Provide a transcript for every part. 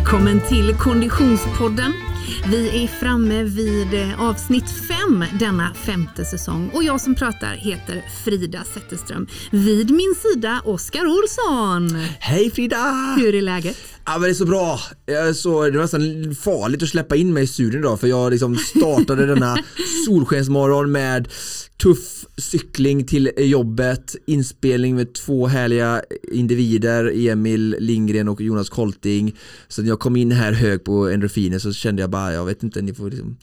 Välkommen till Konditionspodden. Vi är framme vid eh, avsnitt fem denna femte säsong och jag som pratar heter Frida Zetterström. Vid min sida Oskar Olsson. Hej Frida! Hur är läget? Ja men det är så bra. Jag är så, det var nästan farligt att släppa in mig i studion idag för jag liksom startade denna solskensmorgon med tuff cykling till jobbet, inspelning med två härliga individer, Emil Lindgren och Jonas Kolting. Så när jag kom in här hög på endorfiner så kände jag bara, jag vet inte, ni får liksom...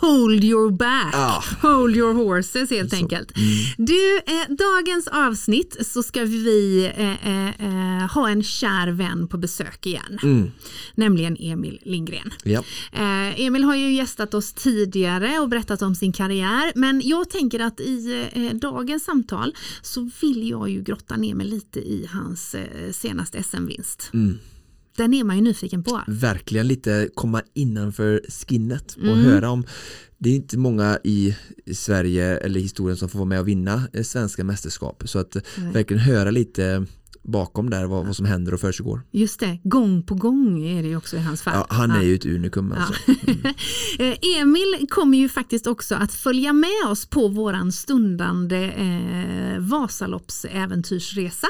hold your back, Ja. hold your horses helt Så, enkelt. mm. Du, eh, dagens avsnitt så ska vi eh, eh, eh, ha en kär vän på besök igen, Mm, nämligen Emil Lindgren. ja. Eh, Emil har ju gästat oss tidigare och berättat om sin karriär men jag tänker att i eh, dagens samtal så vill jag ju grotta ner mig lite i hans eh, senaste SM-vinst. Mm. Den är man ju nyfiken på. Verkligen lite komma innanför skinnet och Mm. höra om det är inte många i Sverige eller historien som får vara med och vinna eh, svenska mästerskap så att Nej. verkligen höra lite bakom där vad, vad som händer och försiggår. Just det, gång på gång är det ju också i hans fall. Ja, han är Ja. ju ett unikum alltså. Eh, Emil kommer ju faktiskt också att följa med oss på våran stundande eh, Vasaloppsäventyrsresa.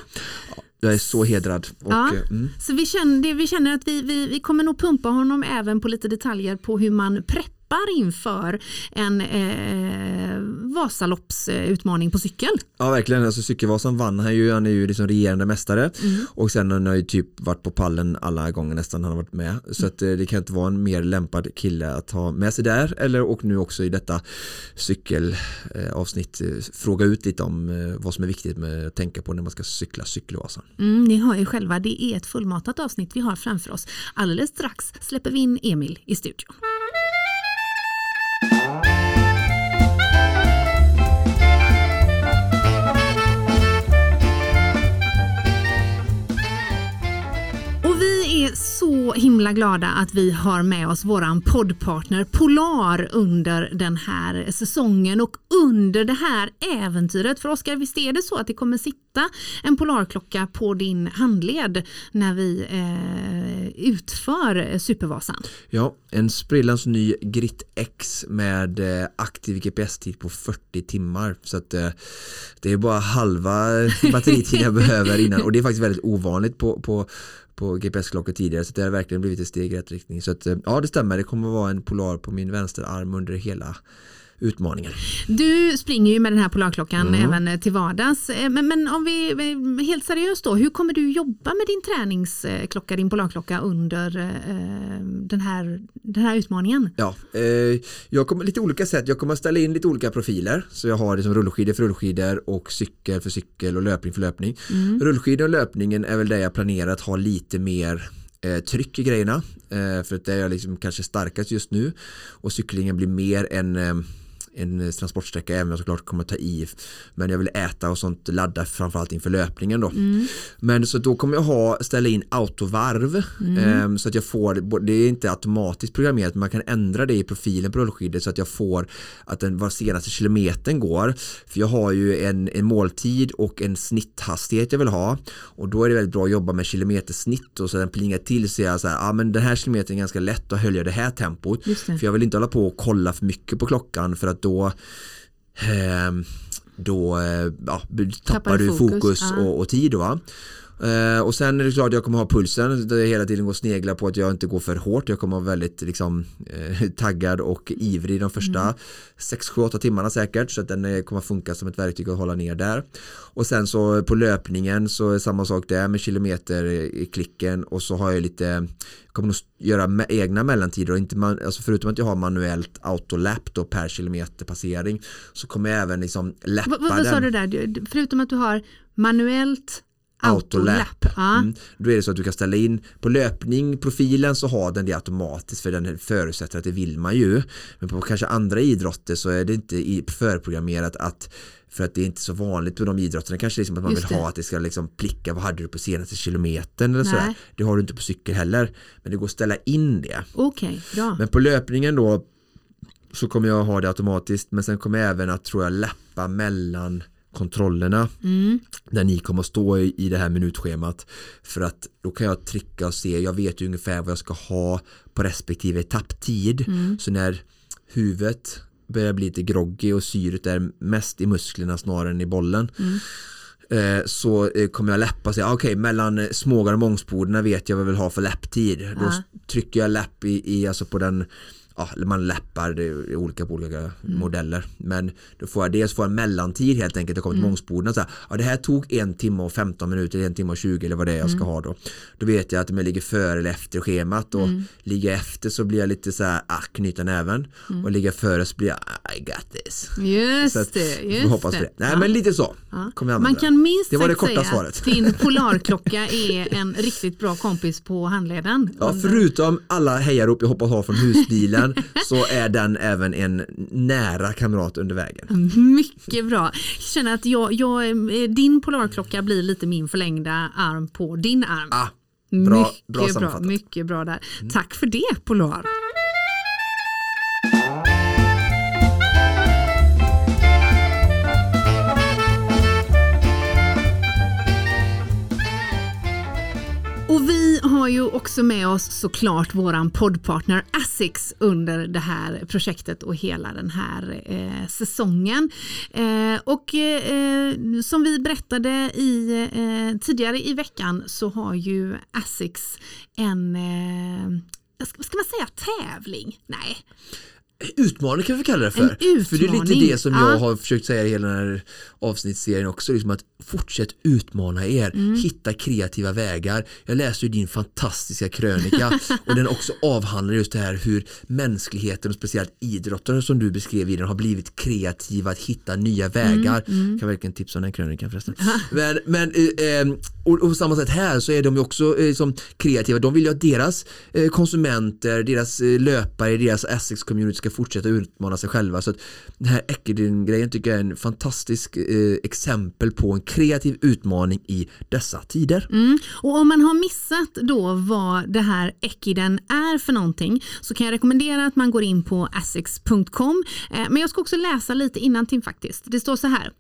Jag är så hedrad. Och, Ja. eh, mm. Så vi känner, vi känner att vi, vi, vi kommer nog pumpa honom även på lite detaljer på hur man preppar inför en eh, Vasaloppsutmaning på cykel. Ja verkligen, alltså Cykelvasan vann han ju, han är ju liksom regerande mästare Mm. och sen har han ju typ varit på pallen alla gånger nästan han har varit med så att eh, det kan inte vara en mer lämpad kille att ha med sig där eller och nu också i detta cykelavsnitt eh, fråga ut lite om eh, vad som är viktigt med att tänka på när man ska cykla Cykelvasan. Mm, ni hör ju själva, det är ett fullmatat avsnitt vi har framför oss. Alldeles strax släpper vi in Emil i studion. Så himla glada att vi har med oss våran poddpartner Polar under den här säsongen och under det här äventyret. För Oskar, visst är det så att det kommer sitta en Polarklocka på din handled när vi eh, utför Supervasan? Ja, en sprillans ny Grit X med eh, aktiv GPS-tid på 40 timmar så att eh, det är bara halva batteritiden jag behöver innan och det är faktiskt väldigt ovanligt på, på på GPS-klockor tidigare så det har verkligen blivit ett steg i rätt riktning. Så att eh, ja det stämmer. Det kommer att vara en Polar på min vänsterarm under hela utmaningen. Du springer ju med den här Polarklockan Mm. även eh, till vardags. Eh, Men, men om vi helt seriöst då, hur kommer du jobba med din träningsklocka, din Polarklocka under eh, den, här, den här utmaningen? Ja, eh, jag kommer lite olika sätt. Jag kommer att ställa in lite olika profiler. Så jag har liksom rullskidor för rullskidor och cykel för cykel och löpning för löpning. Rullskidor och löpningen är väl där jag planerar att ha lite mer eh, tryck i grejerna. För att det är jag liksom kanske starkast just nu. Och cyklingen blir mer en en transportsträcka även om jag såklart kommer ta i. Men jag vill äta och sånt ladda framförallt inför löpningen då. Men så då kommer jag ha ställa in autovarv. Ehm, så att jag får det är inte automatiskt programmerat men man kan ändra det i profilen på rullskidor så att jag får att den var senaste kilometern går. För jag har ju en, en måltid och en snitthastighet jag vill ha. Och då är det väldigt bra att jobba med kilometersnitt och så den plingar till så jag så här, ja men den här kilometern är ganska lätt då höll jag det här tempot. Det. för jag vill inte hålla på och kolla för mycket på klockan för att då ehm, då eh, ja, tappar, Tappar du fokus, fokus, och, och tid va? Eh, och sen är det klart att jag kommer ha pulsen där jag hela tiden går och sneglar på att jag inte går för hårt. Jag kommer vara väldigt liksom, eh, taggad och ivrig de första 6-7-8 timmarna säkert så att den eh, kommer funka som ett verktyg att hålla ner där. Och sen så på löpningen så är samma sak där med kilometer i klicken och så har jag lite kommer nog göra egna mellantider och inte man, alltså förutom att jag har manuellt autolap då per kilometer passering så kommer jag även liksom läppa Vad, vad, vad sa den. du där? Förutom att du har manuellt Autolap. Ja. Mm. Då är det så att du kan ställa in på löpning profilen så har den det automatiskt för den förutsätter att det vill man ju. Men på kanske andra idrotter så är det inte förprogrammerat att för att det är inte så vanligt på de idrotterna kanske liksom att man Just vill det. ha att det ska liksom plicka vad hade du på senaste kilometern eller Nej. sådär. Det har du inte på cykel heller. Men det går att ställa in det. Okej, bra. Men på löpningen då så kommer jag ha det automatiskt men sen kommer jag även att tror jag lappa mellan kontrollerna Mm. när ni kommer att stå i, i det här minutschemat för att då kan jag trycka och se, jag vet ju ungefär vad jag ska ha på respektive etapptid Mm. så när huvudet börjar bli lite groggy och syret är mest i musklerna snarare än i bollen Mm. eh, så eh, kommer jag läppa och säga ah, okej mellan eh, smågar och mångsborden vet jag vad jag vill ha för läpptid då Ja. s- trycker jag läpp i, i alltså på den ja, man läppar, det är olika på olika Mm. modeller men då får jag dels jag en mellantid helt enkelt jag kommer Mm. till mångsborden och så här, ja, det här tog en timme och 15 minuter, en timme och 20 eller vad det är jag Mm. ska ha då då vet jag att om jag ligger före eller efter schemat och Mm. ligger efter så blir jag lite så här, ah, knyta näven och ligger före så blir jag I got this Just att, det, just hoppas det. det. Nej Ja. men lite så. Ja. Kommer jag Man kan minst Det var det korta säga svaret. att din polarklocka är en riktigt bra kompis på handleden. Ja, förutom alla hejarop jag hoppas ha från husbilen så är den även en nära kamrat under vägen. Mycket bra. Jag känner att jag, jag, eh, din polarklocka blir lite min förlängda arm på din arm. Ah, bra, mycket bra bra. Mm. mycket bra där. Tack för det Polar. Har ju också med oss såklart våran poddpartner Asics under det här projektet och hela den här eh, säsongen. Eh, och eh, som vi berättade i, eh, tidigare i veckan så har ju Asics en eh, ska, ska man säga tävling? Nej, Utmaning kan vi kalla det för. En För det är lite utmaning. det som Ja. jag har försökt säga i hela den här avsnittsserien också. Liksom att fortsätt utmana er. Mm. Hitta kreativa vägar. Jag läste ju din fantastiska krönika och den också avhandlar just det här hur mänskligheten och speciellt idrottare som du beskrev i den har blivit kreativa att hitta nya vägar. Mm, Kan verkligen tipsa om den krönikan förresten. Men, men eh, eh, och, och på samma sätt här så är de ju också eh, som kreativa. De vill ju att deras eh, konsumenter, deras eh, löpare, deras Essex-community ska fortsätta utmana sig själva. Så att den här Eckerden-grejen tycker jag är en fantastisk eh, exempel på en kreativ utmaning i dessa tider. Mm. Och om man har missat då vad det här Ekiden är för någonting så kan jag rekommendera att man går in på asics.com Eh, Men jag ska också läsa lite innantill faktiskt. Det står så här.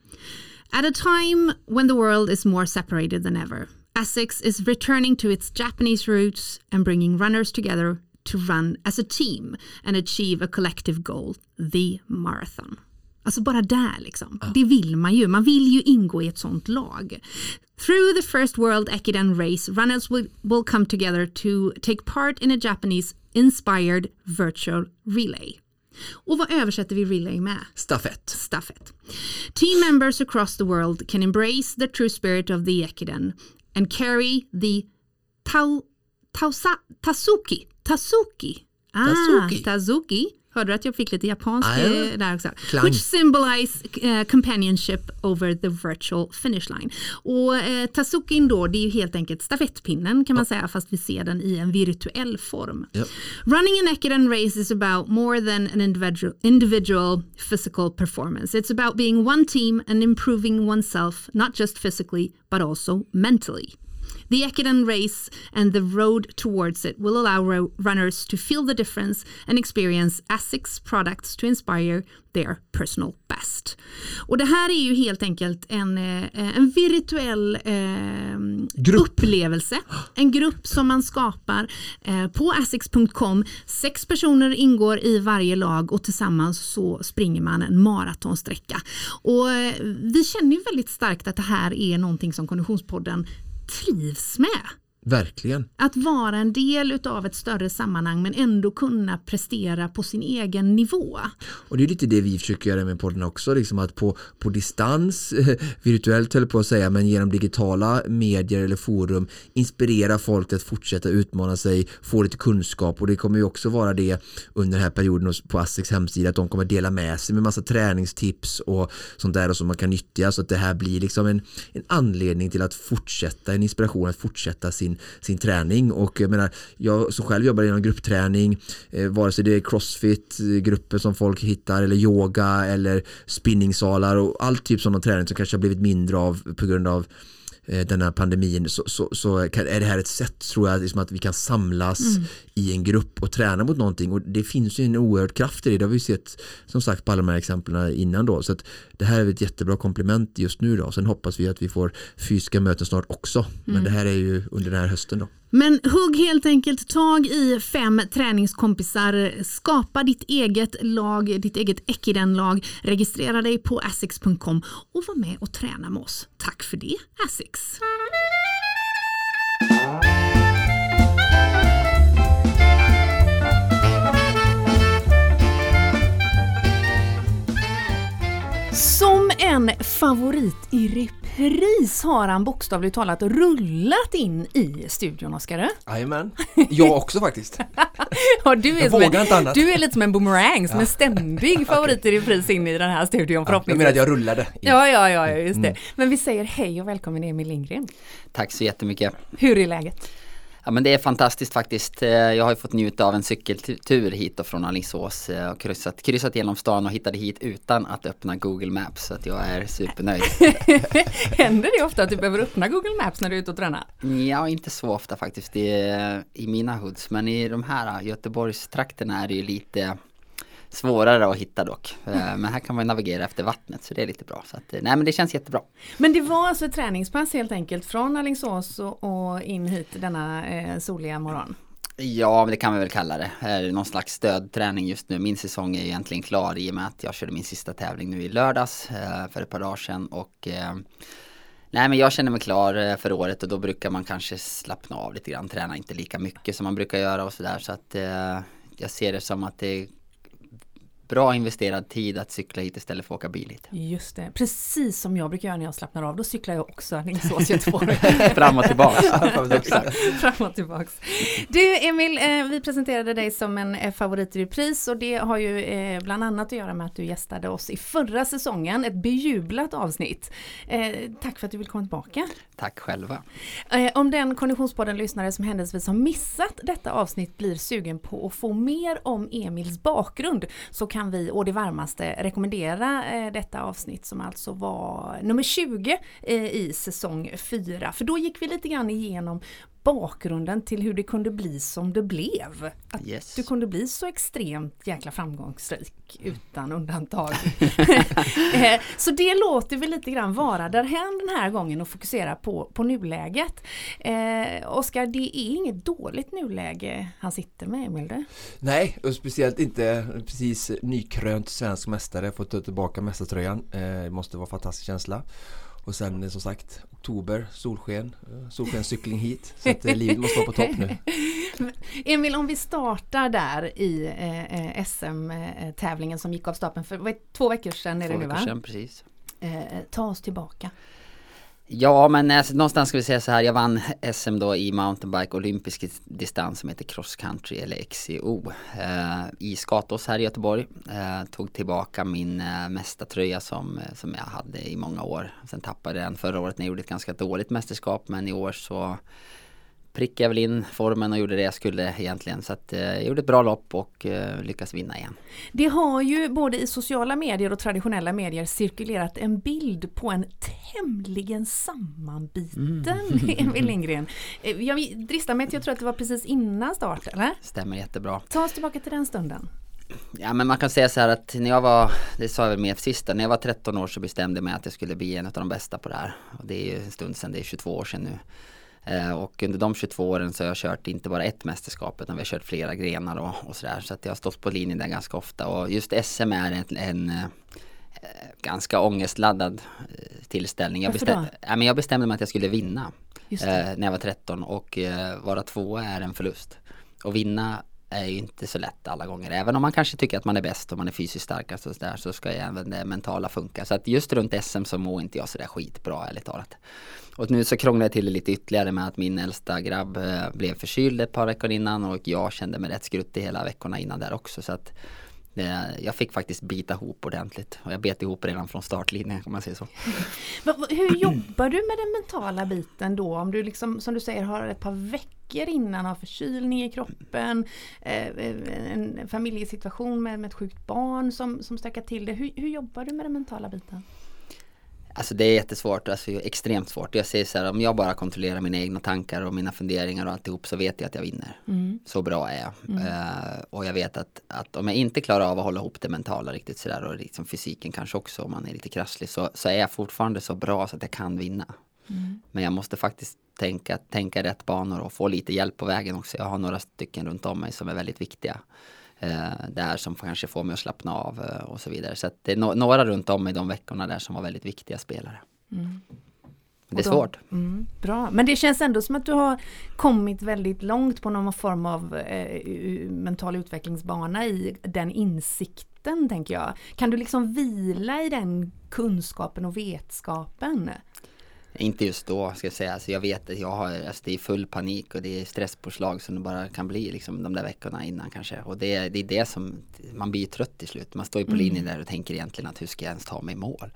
At a time when the world is more separated than ever, Essex is returning to its Japanese roots and bringing runners together to run as a team and achieve a collective goal, the marathon. Alltså bara där liksom. Det vill man ju. Man vill ju ingå i ett sånt lag. Through the first world Ekiden race, runners will, will come together to take part in a Japanese inspired virtual relay. Och vad översätter vi relay med? Stafett. stafett. Team members across the world can embrace the true spirit of the Ekiden and carry the tau, tausa, Tasuki. Tasuki. Ah, Tazuki. Tazuki. Hörde du att jag fick lite japansk Ah, eh, där också? Klang. Which symbolize eh, companionship over the virtual finish line. Och eh, Tazukin då, det är ju helt enkelt stafettpinnen kan man säga, fast vi ser den i en virtuell form. Ja. Running an Ekiden race is about more than an individual, individual physical performance. It's about being one team and improving oneself, not just physically, but also mentally. The Ekiden race and the road towards it will allow ro- runners to feel the difference and experience ASICS products to inspire their personal best. Och det här är ju helt enkelt en, eh, en virtuell eh, upplevelse. En grupp som man skapar eh, på asics.com. Sex personer ingår i varje lag och tillsammans så springer man en maratonsträcka. Och eh, vi känner ju väldigt starkt att det här är någonting som Konditionspodden trivs med. Verkligen. Att vara en del av ett större sammanhang men ändå kunna prestera på sin egen nivå. Och det är lite det vi försöker göra med podden också, liksom att på, på distans, virtuellt höll på att säga, men genom digitala medier eller forum inspirera folk att fortsätta utmana sig, få lite kunskap och det kommer ju också vara det under den här perioden på Asics hemsida att de kommer dela med sig med massa träningstips och sånt där och som man kan nyttja så att det här blir liksom en, en anledning till att fortsätta, en inspiration att fortsätta sin, sin träning. Och jag menar, jag som själv jobbar inom gruppträning, eh, vare sig det är crossfit eh, grupper som folk hittar eller yoga eller spinningsalar och all typ sådana träning som kanske har blivit mindre av på grund av den här pandemin så, så, så kan, är det här ett sätt tror jag liksom att vi kan samlas i en grupp och träna mot någonting och det finns ju en oerhörd kraft i det. Det har vi sett som sagt på alla de här exemplen innan då. Så att det här är ett jättebra komplement just nu då. Sen hoppas vi att vi får fysiska möten snart också. Men mm. det här är ju under den här hösten då. Men hugg helt enkelt tag i fem träningskompisar, skapa ditt eget lag, ditt eget Ekiden-lag, registrera dig på asics.com och var med och träna med oss. Tack för det Asics! En favorit i repris har han bokstavligt talat rullat in i studion, Oskar. Jajamän, jag också faktiskt. ja, du, är jag vågar en, inte annat. du är lite som en boomerang, som ja. en ständig favorit i repris in i den här studion förhoppningsvis. jag menar att jag rullade. In. Ja, ja, ja, just det. Mm. Men vi säger hej och välkommen Emil Lindgren. Tack så jättemycket. Hur är läget? Ja men det är fantastiskt faktiskt. Eh, jag har ju fått njuta av en cykeltur hit och från Alingsås eh, och kryssat, kryssat genom stan och hittade hit utan att öppna Google Maps så att jag är supernöjd. Händer det ofta att du behöver öppna Google Maps när du är ute och tränar? Ja, inte så ofta faktiskt i, i mina hoods men i de här Göteborgstrakterna är det ju lite Svårare att hitta dock. Eh, men här kan man navigera efter vattnet så det är lite bra. Så att, eh, nej men det känns jättebra. Men det var alltså ett träningspass helt enkelt från Alingsås och in hit denna eh, soliga morgon? Ja, det kan vi väl kalla det. Någon slags stödträning just nu. Min säsong är egentligen klar i och med att jag körde min sista tävling nu i lördags för ett par dagar sedan. Och, nej, men jag känner mig klar för året och då brukar man kanske slappna av lite grann. Träna inte lika mycket som man brukar göra och sådär. Så att jag ser det som att det bra investerad tid att cykla hit istället för att åka bil hit. Just det, precis som jag brukar göra när jag slappnar av, då cyklar jag också Alingsås Göteborg. Fram och tillbaks. Fram och tillbaks. Du Emil, eh, vi presenterade dig som en eh, favorit i repris och det har ju eh, bland annat att göra med att du gästade oss i förra säsongen, ett bejublat avsnitt. Tack för att du vill komma tillbaka. Tack själva. Om den Konditionspodden-lyssnare som händelsevis har missat detta avsnitt blir sugen på att få mer om Emils bakgrund så kan vi å det varmaste rekommendera eh, detta avsnitt som alltså var nummer 20 eh, i säsong 4. För då gick vi lite grann igenom bakgrunden till hur det kunde bli som det blev. Att yes. du kunde bli så extremt jäkla framgångsrik utan undantag. Eh, så det låter vi lite grann vara därhän den här gången och fokusera på, på nuläget. Eh, Oskar, det är inget dåligt nuläge han sitter med, Emil? Nej, och speciellt inte precis nykrönt svensk mästare, fått ta tillbaka mästartröjan. Eh, det måste vara en fantastisk känsla. Och sen som sagt oktober, solsken, eh, solskenscykling hit. Så att eh, livet måste vara på topp nu. Emil, om vi startar där i eh, eh SM-tävlingen som gick av stapeln för två veckor sedan. Är två det nu, veckor sedan, precis. Eh, ta oss tillbaka. Ja, men alltså, någonstans ska vi säga så här. Jag vann SM då i mountainbike olympisk distans som heter cross country eller XCO eh, i Skatås här i Göteborg. Eh, tog tillbaka min eh, mästartröja som, eh, som jag hade i många år. Sen tappade jag den förra året när jag gjorde ett ganska dåligt mästerskap men i år så prickade jag väl in formen och gjorde det jag skulle egentligen. Så att, eh, jag gjorde ett bra lopp och eh, lyckades vinna igen. Det har ju både i sociala medier och traditionella medier cirkulerat en bild på en tämligen sammanbiten mm. Emil Lindgren. Eh, jag dristar mig till, jag tror att det var precis innan start, eller? Stämmer jättebra. Ta oss tillbaka till den stunden. Ja men man kan säga så här att när jag var, det sa jag väl mer sist när jag var 13 år så bestämde jag mig att jag skulle bli en av de bästa på det här. Och det är ju en stund sedan, det är 22 år sedan nu. Eh, och under de 22 åren så har jag kört inte bara ett mästerskap utan vi har kört flera grenar och, och sådär. Så att jag har stått på linjen där ganska ofta och just SM är en, en eh, ganska ångestladdad eh, tillställning. Jag, bestäm, ja, men jag bestämde mig att jag skulle vinna när jag var 13 och vara tvåa är en förlust. Och vinna är ju inte så lätt alla gånger. Även om man kanske tycker att man är bäst och man är fysiskt starkast och sådär så ska ju även det mentala funka. Så att just runt SM så mår inte jag sådär skitbra ärligt talat. Och nu så krånglade jag till det lite ytterligare med att min äldsta grabb eh, blev förkyld ett par veckor innan och jag kände mig rätt skruttig hela veckorna innan där också. Så att eh, jag fick faktiskt bita ihop ordentligt och jag bet ihop redan från startlinjen om man säger så. Hur jobbar du med den mentala biten då? Om du liksom som du säger har ett par veckor innan har förkylning i kroppen, eh, en familjesituation med, med ett sjukt barn som, som stökar till det. Hur, hur jobbar du med den mentala biten? Alltså det är jättesvårt, alltså extremt svårt. Jag säger så här, om jag bara kontrollerar mina egna tankar och mina funderingar och alltihop så vet jag att jag vinner. Mm. Så bra är jag. Mm. Uh, och jag vet att, att om jag inte klarar av att hålla ihop det mentala riktigt sådär och liksom fysiken kanske också om man är lite krasslig så, så är jag fortfarande så bra så att jag kan vinna. Mm. Men jag måste faktiskt tänka, tänka rätt banor och få lite hjälp på vägen också. Jag har några stycken runt om mig som är väldigt viktiga där som kanske får mig att slappna av eh, och så vidare. Så det är no några runt om i de veckorna där som var väldigt viktiga spelare. Mm. Det är svårt. Mm, bra, men det känns ändå som att du har kommit väldigt långt på någon form av eh, mental utvecklingsbana i den insikten tänker jag. Kan du liksom vila i den kunskapen och vetskapen? Inte just då ska jag säga. Alltså jag vet att jag har, alltså det är full panik och det är stresspåslag som det bara kan bli liksom de där veckorna innan kanske. Och det, det är det som, man blir trött till slut. Man står ju på mm. linjen där och tänker egentligen att hur ska jag ens ta mig i mål?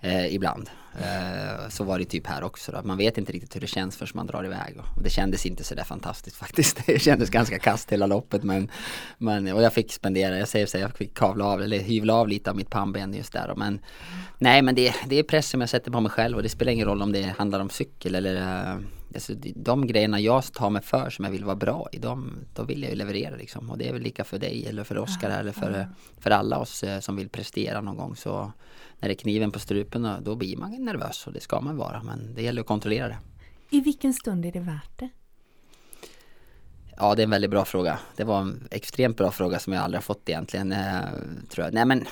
Eh, ibland. Eh, så var det typ här också. Då. Man vet inte riktigt hur det känns förrän man drar iväg. Och det kändes inte så där fantastiskt faktiskt. Det kändes ganska kast hela loppet. Men, men, och jag fick spendera, jag säger så, jag fick kavla av eller hyvla av lite av mitt pannben just där. Men nej, men det, det är press som jag sätter på mig själv och det spelar ingen roll om det handlar om cykel eller uh, Alltså, de grejerna jag tar mig för som jag vill vara bra i, de, då vill jag ju leverera liksom. Och det är väl lika för dig eller för Oskar eller för, för alla oss eh, som vill prestera någon gång. Så när det är kniven på strupen då blir man nervös och det ska man vara. Men det gäller att kontrollera det. I vilken stund är det värt det? Ja, det är en väldigt bra fråga. Det var en extremt bra fråga som jag aldrig har fått egentligen. Eh, tror jag. Nej, men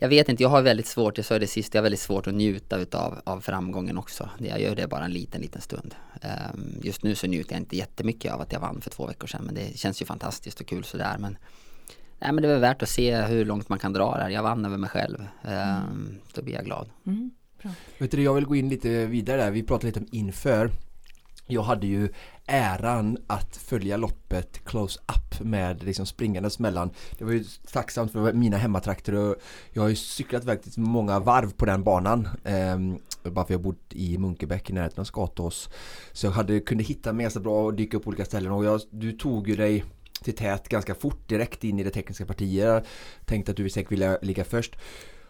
jag vet inte, jag har väldigt svårt, jag sa det sist, jag har väldigt svårt att njuta utav av framgången också. Jag gör det bara en liten, liten stund. Um, just nu så njuter jag inte jättemycket av att jag vann för två veckor sedan, men det känns ju fantastiskt och kul sådär. Men, nej, men det är väl värt att se hur långt man kan dra där. Jag vann över mig själv. Mm. Då blir jag glad. Mm, Vet du, jag vill gå in lite vidare där. Vi pratade lite om inför. Jag hade ju äran att följa loppet close up med liksom springandes mellan Det var ju tacksamt för mina hemmatrakter och jag har ju cyklat väldigt många varv på den banan eh, Bara för jag bott i Munkebäck i närheten av Skatås Så jag hade, kunde hitta mig ganska bra och dyka upp på olika ställen och jag, du tog ju dig till tät ganska fort direkt in i det tekniska partiet Tänkte att du säkert ville ligga först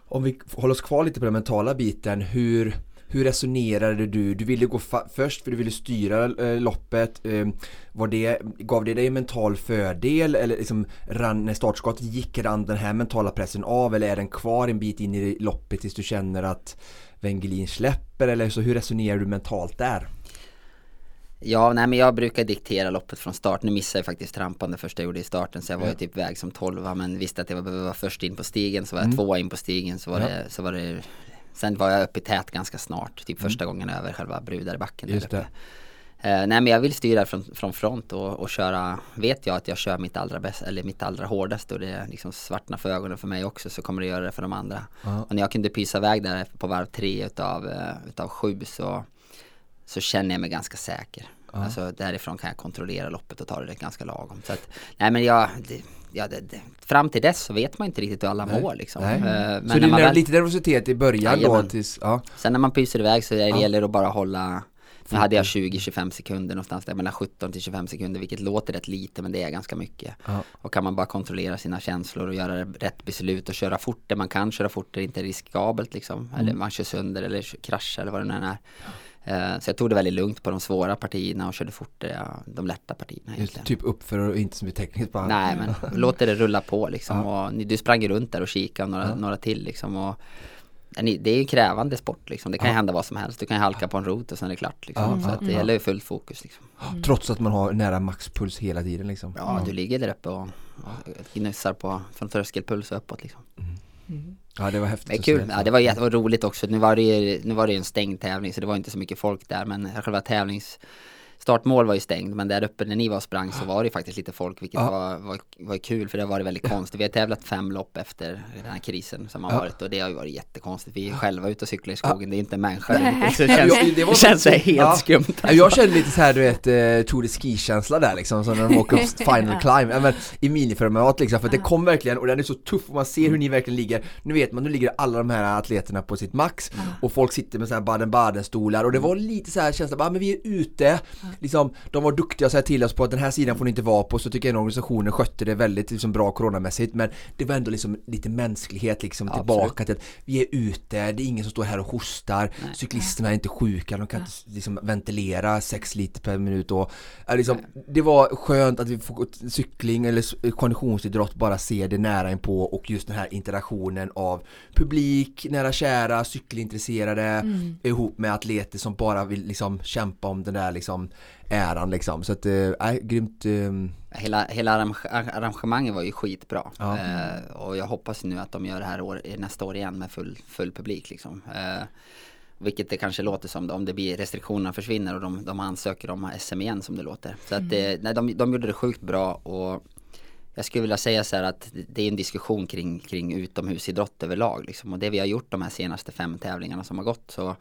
Om vi håller oss kvar lite på den mentala biten hur hur resonerade du? Du ville gå först för du ville styra eh, loppet. Eh, var det, gav det dig en mental fördel eller liksom ran, när startskottet gick rann den här mentala pressen av eller är den kvar en bit in i loppet tills du känner att Wengelin släpper eller så hur resonerar du mentalt där? Ja, nej men jag brukar diktera loppet från start. Nu missade jag faktiskt trampan det första jag gjorde i starten så jag var ju typ väg som tolva men visste att jag behövde vara först in på stigen så var jag mm. tvåa in på stigen så var, ja. det, så var det Sen var jag uppe i tät ganska snart, typ första mm. gången över själva Brudarebacken. Just det. Uh, nej men jag vill styra från, från front och, och, köra, vet jag att jag kör mitt allra bäst, eller mitt allra hårdaste och det liksom svartnar för ögonen för mig också så kommer det göra det för de andra. Uh Och när jag kunde pysa iväg där på varv tre utav, uh, utav sju så, så känner jag mig ganska säker. Uh Alltså därifrån kan jag kontrollera loppet och ta det ganska lagom. Så att, nej men jag, det, ja, det, det, fram till dess så vet man inte riktigt hur alla Nej. mår liksom. Nej. Uh, men så det är väl, lite nervositet i början ja, då? Tills, ja. Sen när man pyser iväg så det ja. gäller det att bara hålla nu hade jag 20-25 sekunder någonstans där mellan 17 till 25 sekunder vilket låter rätt lite men det är ganska mycket. Ja. Och kan man bara kontrollera sina känslor och göra rätt beslut och köra fort där man kan köra fort, det är inte riskabelt liksom. Mm. Eller man kör sönder eller kraschar eller vad det nu är. Eh, så jag tog det väldigt lugnt på de svåra partierna och körde fort de lätta partierna. Just typ uppför och inte så mycket tekniskt bara. Nej men låter det rulla på liksom. Ja. Och du sprang runt där och kikade några, ja. några till liksom. Och, det är ju en krävande sport liksom. Det kan ja. hända vad som helst. Du kan ju halka på en rot och sen är det klart liksom. Så att det gäller ju fullt fokus liksom. Trots att man har nära maxpuls hela tiden liksom. Ja, du ligger där uppe och, och gnussar på från tröskelpuls och uppåt liksom. Mm. Mm. Ja det var häftigt. Det kul. Ja, det var jätte, roligt också. Nu var det nu var det en stängd tävling så det var inte så mycket folk där men själva tävlings startmål var ju stängd men där uppe när ni var och sprang så var det faktiskt lite folk vilket ja. var, var, var kul för det har varit väldigt konstigt. Vi har tävlat fem lopp efter den här krisen som har ja. varit och det har ju varit jättekonstigt. Vi är själva ute och cyklar i skogen, det är inte en människa. Det, så det känns, det, det känns så, helt ja. skumt. Alltså. Jag kände lite så här du vet eh, Tour de Ski-känsla där liksom som när de åker upp final climb. Men, I miniformat liksom för det kom verkligen och den är så tuff och man ser hur ni verkligen ligger. Nu vet man, nu ligger alla de här atleterna på sitt max och folk sitter med så här Baden-Baden stolar och det var lite så här känsla, bara men vi är ute liksom, de var duktiga att säga till oss på att den här sidan får ni inte vara på så tycker jag att organisationen skötte det väldigt liksom, bra coronamässigt. Men det var ändå liksom lite mänsklighet liksom tillbaka till att vi är ute, det är ingen som står här och hostar, cyklisterna är inte sjuka, de kan inte liksom ventilera 6 liter per minut och liksom, det var skönt att vi får cykling eller konditionsidrott bara se det nära inpå och just den här interaktionen av publik, nära kära, cykelintresserade ihop med atleter som bara vill liksom kämpa om den där liksom äran liksom så att, äh, grymt äh, Hela, hela arrange- arrangemanget var ju skitbra. Ja. Eh, och jag hoppas nu att de gör det här år, nästa år igen med full, full publik liksom. Eh, vilket det kanske låter som om det blir restriktionerna försvinner och de, de ansöker om SM igen som det låter. Så att det, nej, de, de gjorde det sjukt bra och jag skulle vilja säga så här att det är en diskussion kring, kring utomhusidrott överlag liksom. Och det vi har gjort de här senaste fem tävlingarna som har gått så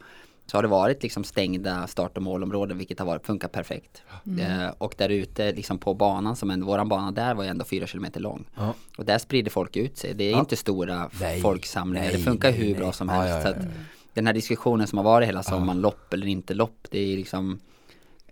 så har det varit liksom stängda start och målområden vilket har varit, funkat perfekt. Eh, och där ute liksom på banan som en, våran bana där var ju ändå fyra kilometer lång. Ja. Och där sprider folk ut sig. Det är Ja. inte stora Nej, folksamlingar. det funkar nej, hur nej. bra som Ja, helst. ja, ja, Så att ja. den här diskussionen som har varit hela sommaren, lopp eller inte lopp, det är liksom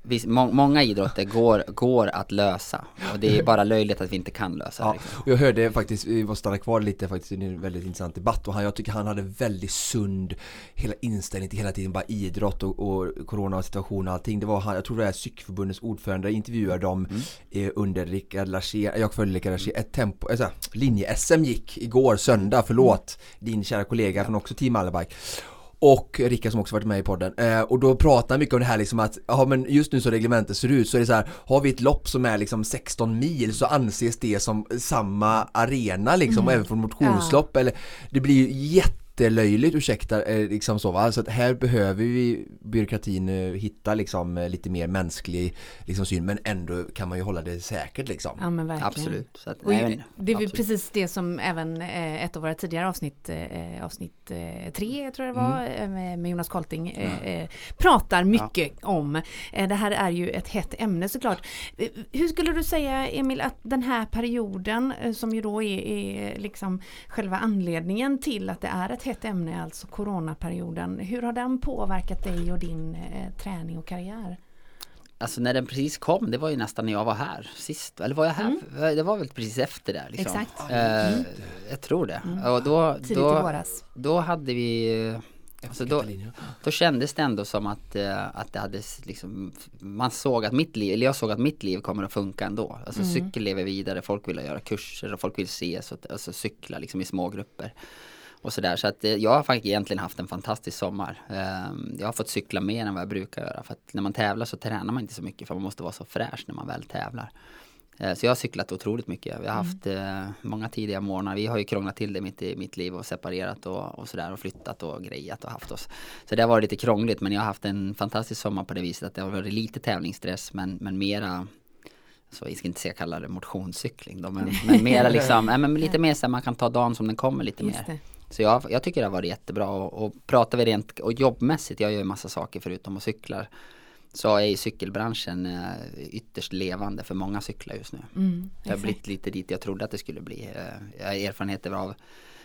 Visst, må, många idrotter går, går att lösa och det är bara löjligt att vi inte kan lösa. Ja, Liksom. och jag hörde faktiskt, vi måste stanna kvar lite faktiskt, det är en väldigt intressant debatt och han, jag tycker han hade väldigt sund hela inställning till hela tiden bara idrott och, och coronasituation och allting. Det var han, jag tror det är cykelförbundets ordförande intervjuade dem eh, under Rickard Larsén, jag följde Rickard Larsén, ett tempo, alltså, linje-SM gick igår söndag, förlåt, din kära kollega från också Team Allebike. Och Rickard som också varit med i podden. Eh, och då pratar han mycket om det här liksom att, ja men just nu så reglementet ser ut så är det så här, har vi ett lopp som är liksom 16 mil så anses det som samma arena liksom, och även från motionslopp eller det blir ju jättelöjligt, ursäkta, eh, liksom så va. Så att här behöver vi byråkratin eh, hitta liksom eh, lite mer mänsklig liksom, syn men ändå kan man ju hålla det säkert liksom. Ja men verkligen. Absolut. Så att, nej, det är absolut. precis det som även eh, ett av våra tidigare avsnitt, eh, avsnitt eh, tre tror jag det var, Mm. med, med Jonas Kolting, eh, eh, pratar mycket om. Eh, det här är ju ett hett ämne såklart. Hur skulle du säga Emil att den här perioden eh, som ju då är, är liksom själva anledningen till att det är ett hett ämne, alltså coronaperioden. Hur har den påverkat dig och din eh, träning och karriär? Alltså när den precis kom, det var ju nästan när jag var här sist. Eller var jag här? Det var väl precis efter det. Liksom. Exakt. Eh, Jag tror det. Och då, Tidigt i då, våras. då hade vi Alltså då, då kändes det ändå som att, eh, att det hade liksom, man såg att mitt liv, eller jag såg att mitt liv kommer att funka ändå. Alltså cykel lever vidare, folk vill göra kurser och folk vill ses och alltså cykla liksom i små grupper. Och sådär, så att eh, jag har faktiskt egentligen haft en fantastisk sommar. Ehm, Jag har fått cykla mer än vad jag brukar göra. För att när man tävlar så tränar man inte så mycket för man måste vara så fräsch när man väl tävlar. Eh, Så jag har cyklat otroligt mycket. Vi har haft eh, många tidiga morgnar. Vi har ju krånglat till det mitt i mitt liv och separerat och, och sådär och flyttat och grejat och haft oss. Så det har varit lite krångligt men jag har haft en fantastisk sommar på det viset att det har varit lite tävlingsstress men, men mera så jag ska inte säga kalla det motionscykling då, men, men mera liksom, nej, men lite mer så här, man kan ta dagen som den kommer lite Just mer. det. Så jag, jag tycker det har varit jättebra och, och pratar vi rent och jobbmässigt, jag gör ju massa saker förutom att cyklar. Så är ju cykelbranschen eh, ytterst levande för många cyklar just nu. Mm, Det har blivit lite dit jag trodde att det skulle bli. Eh, Jag har erfarenheter av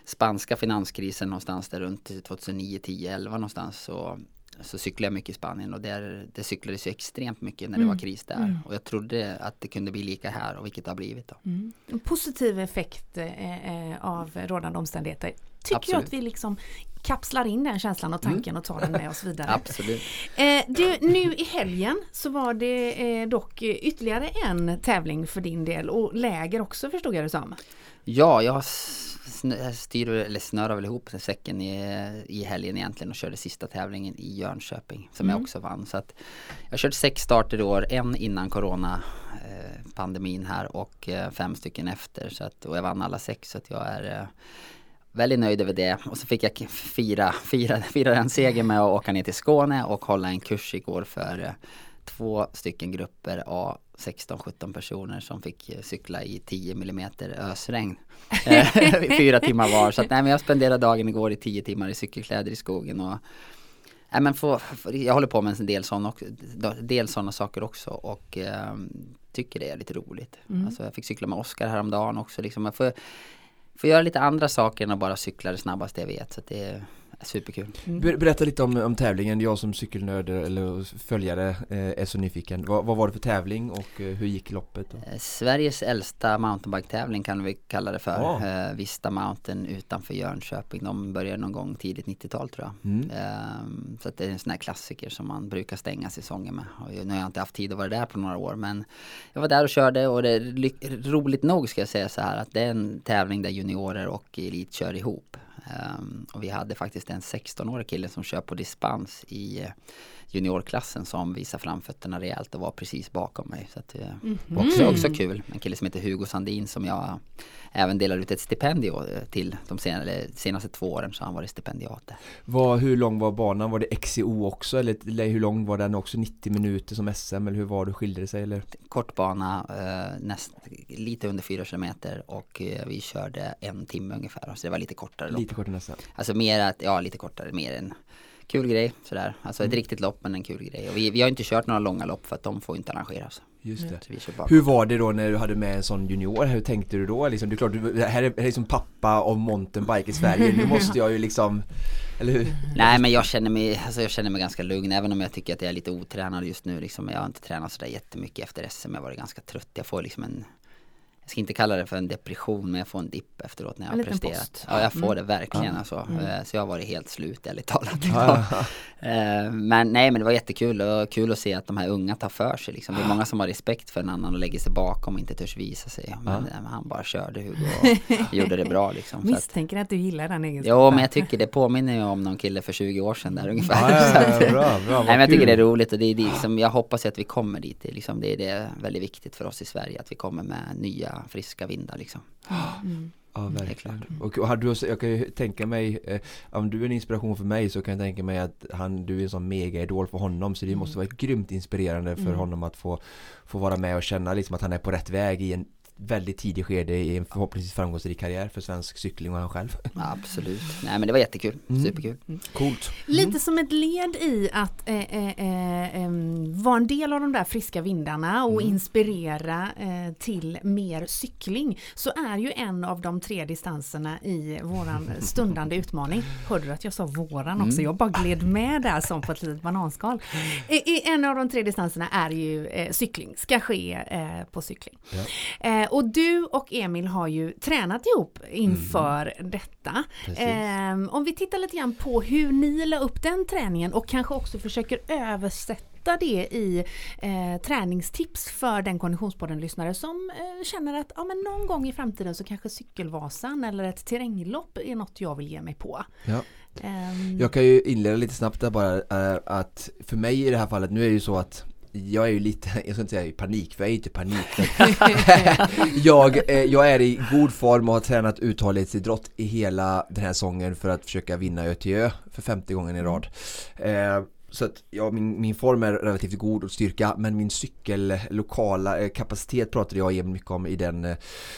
spanska finanskrisen någonstans där runt 2009, 10, 11 någonstans. Så, så cyklade jag mycket i Spanien och där, det cyklades ju extremt mycket när det Mm. var kris där. Och jag trodde att det kunde bli lika här och vilket det har blivit då. Mm. Positiv effekt eh, eh, av rådande omständigheter. Tycker Absolut. jag att vi liksom kapslar in den känslan och tanken och tar den med oss vidare. Absolut. Eh, du, nu i helgen så var det eh, dock ytterligare en tävling för din del och läger också förstod jag det som. Ja, jag styr, eller snörar väl ihop säcken i, i helgen egentligen och körde sista tävlingen i Jönköping som jag också vann. Så att jag har kört sex starter i år, en innan corona eh, pandemin här och eh, fem stycken efter. Så att, och jag vann alla sex så att jag är eh, väldigt nöjd över det. Och så fick jag fira, fira, fira en seger med att åka ner till Skåne och hålla en kurs igår för eh, två stycken grupper av 16-17 personer som fick eh, cykla i 10 mm ösregn. Eh, Fyra timmar var. Så att, nej, men jag spenderade dagen igår i 10 timmar i cykelkläder i skogen. Och, nej, men få, jag håller på med en del sådana del såna saker också och eh, tycker det är lite roligt. Alltså, jag fick cykla med Oskar häromdagen också. Liksom. Jag får, får göra lite andra saker än att bara cykla det snabbaste jag vet. Så att det, Superkul. Ber- Berätta lite om, om tävlingen, jag som cykelnörd eller följare eh, är så nyfiken. Vad, vad var det för tävling och eh, hur gick loppet? Då? Eh, Sveriges äldsta mountainbike-tävling kan vi kalla det för. Ja. Eh, Vista Mountain utanför Jönköping. De började någon gång tidigt 90-tal tror jag. Mm. Ehm, så att det är en sån här klassiker som man brukar stänga säsongen med. Och nu har jag inte haft tid att vara där på några år men jag var där och körde och det är roligt nog ska jag säga så här att det är en tävling där juniorer och elit kör ihop. Ehm, och vi hade faktiskt en 16-årig kille som kör på dispens i juniorklassen som visar framfötterna rejält och var precis bakom mig. Så att det var också, också kul. En kille som heter Hugo Sandin som jag även delar ut ett stipendium eh, till de senaste, senaste två åren så har han varit stipendiat. Vad, hur lång var banan? Var det XCO också? Eller, eller hur lång var den också? 90 minuter som SM? Eller hur var det? Skilde det sig? Eller? Kort bana, eh, näst, lite under 4 kilometer och eh, vi körde en timme ungefär. Så det var lite kortare lopp. Lite kortare nästan. Alltså mer att, ja lite kortare, mer en kul grej sådär. Alltså ett riktigt lopp men en kul grej. Och vi, vi har inte kört några långa lopp för att de får inte arrangeras. Just det. Hur var det då när du hade med en sån junior? Hur tänkte du då? Liksom, det är klart, du, här är, det här är som pappa av mountainbike i Sverige. Nu måste jag ju liksom, eller hur? Nej men jag känner mig, alltså jag känner mig ganska lugn även om jag tycker att jag är lite otränad just nu liksom. Jag har inte tränat sådär jättemycket efter SM. Jag har varit ganska trött. Jag får liksom en ska inte kalla det för en depression men jag får en dipp efteråt när jag En har presterat. post. Ja jag får Mm. det verkligen alltså. Eh, Så jag har varit helt slut ärligt talat. Ja, Eh, Men nej men det var jättekul och kul att se att de här unga tar för sig liksom. Det är många som har respekt för en annan och lägger sig bakom och inte törs visa sig. Men, eh, men han bara körde Hugo och gjorde det bra liksom. Att, Misstänker att du gillar den egenskapen. Jo men jag tycker det påminner ju om någon kille för 20 år sedan där ungefär. Ja, ja, ja, bra, bra, Nej men jag tycker det är roligt och det är dit som jag hoppas att vi kommer dit. Det är, liksom, det är det väldigt viktigt för oss i Sverige att vi kommer med nya friska vindar liksom. Ja, är verkligen. Och har du, jag kan ju tänka mig, eh, om du är en inspiration för mig så kan jag tänka mig att han, du är en sån mega-idol för honom så det måste vara grymt inspirerande för honom att få, få vara med och känna liksom att han är på rätt väg i en väldigt tidig skede i en förhoppningsvis framgångsrik karriär för svensk cykling och han själv. Ja, absolut. Nej men det var jättekul. Superkul. Coolt. Lite som ett led i att eh, eh, eh, vara en del av de där friska vindarna och inspirera eh, till mer cykling så är ju en av de tre distanserna i våran stundande utmaning. Hörde du att jag sa våran också? Jag bara gled med där som på ett litet bananskal. I, i en av de tre distanserna är ju eh, cykling, ska ske eh, på cykling. Eh, och du och Emil har ju tränat ihop inför detta. Precis. Ehm, om vi tittar lite grann på hur ni la upp den träningen och kanske också försöker översätta det i eh, träningstips för den Konditionspodden-lyssnare som eh, känner att ja, men någon gång i framtiden så kanske Cykelvasan eller ett terränglopp är något jag vill ge mig på. Ja. Ehm, Jag kan ju inleda lite snabbt där bara eh, att för mig i det här fallet, nu är det ju så att jag är ju lite, jag ska inte säga i panik, för jag är inte i panik. jag, eh, jag är i god form och har tränat uthållighetsidrott i hela den här säsongen för att försöka vinna ÖTÖ för 50 gången i rad. Eh, så att ja, min, min form är relativt god och styrka men min cykel lokala eh, kapacitet pratade jag Emil mycket om i den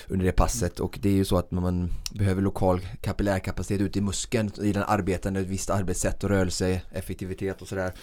under det passet och det är ju så att man behöver lokal kapillärkapacitet ute i muskeln i den arbetande, ett visst arbetssätt och rörelse, effektivitet och sådär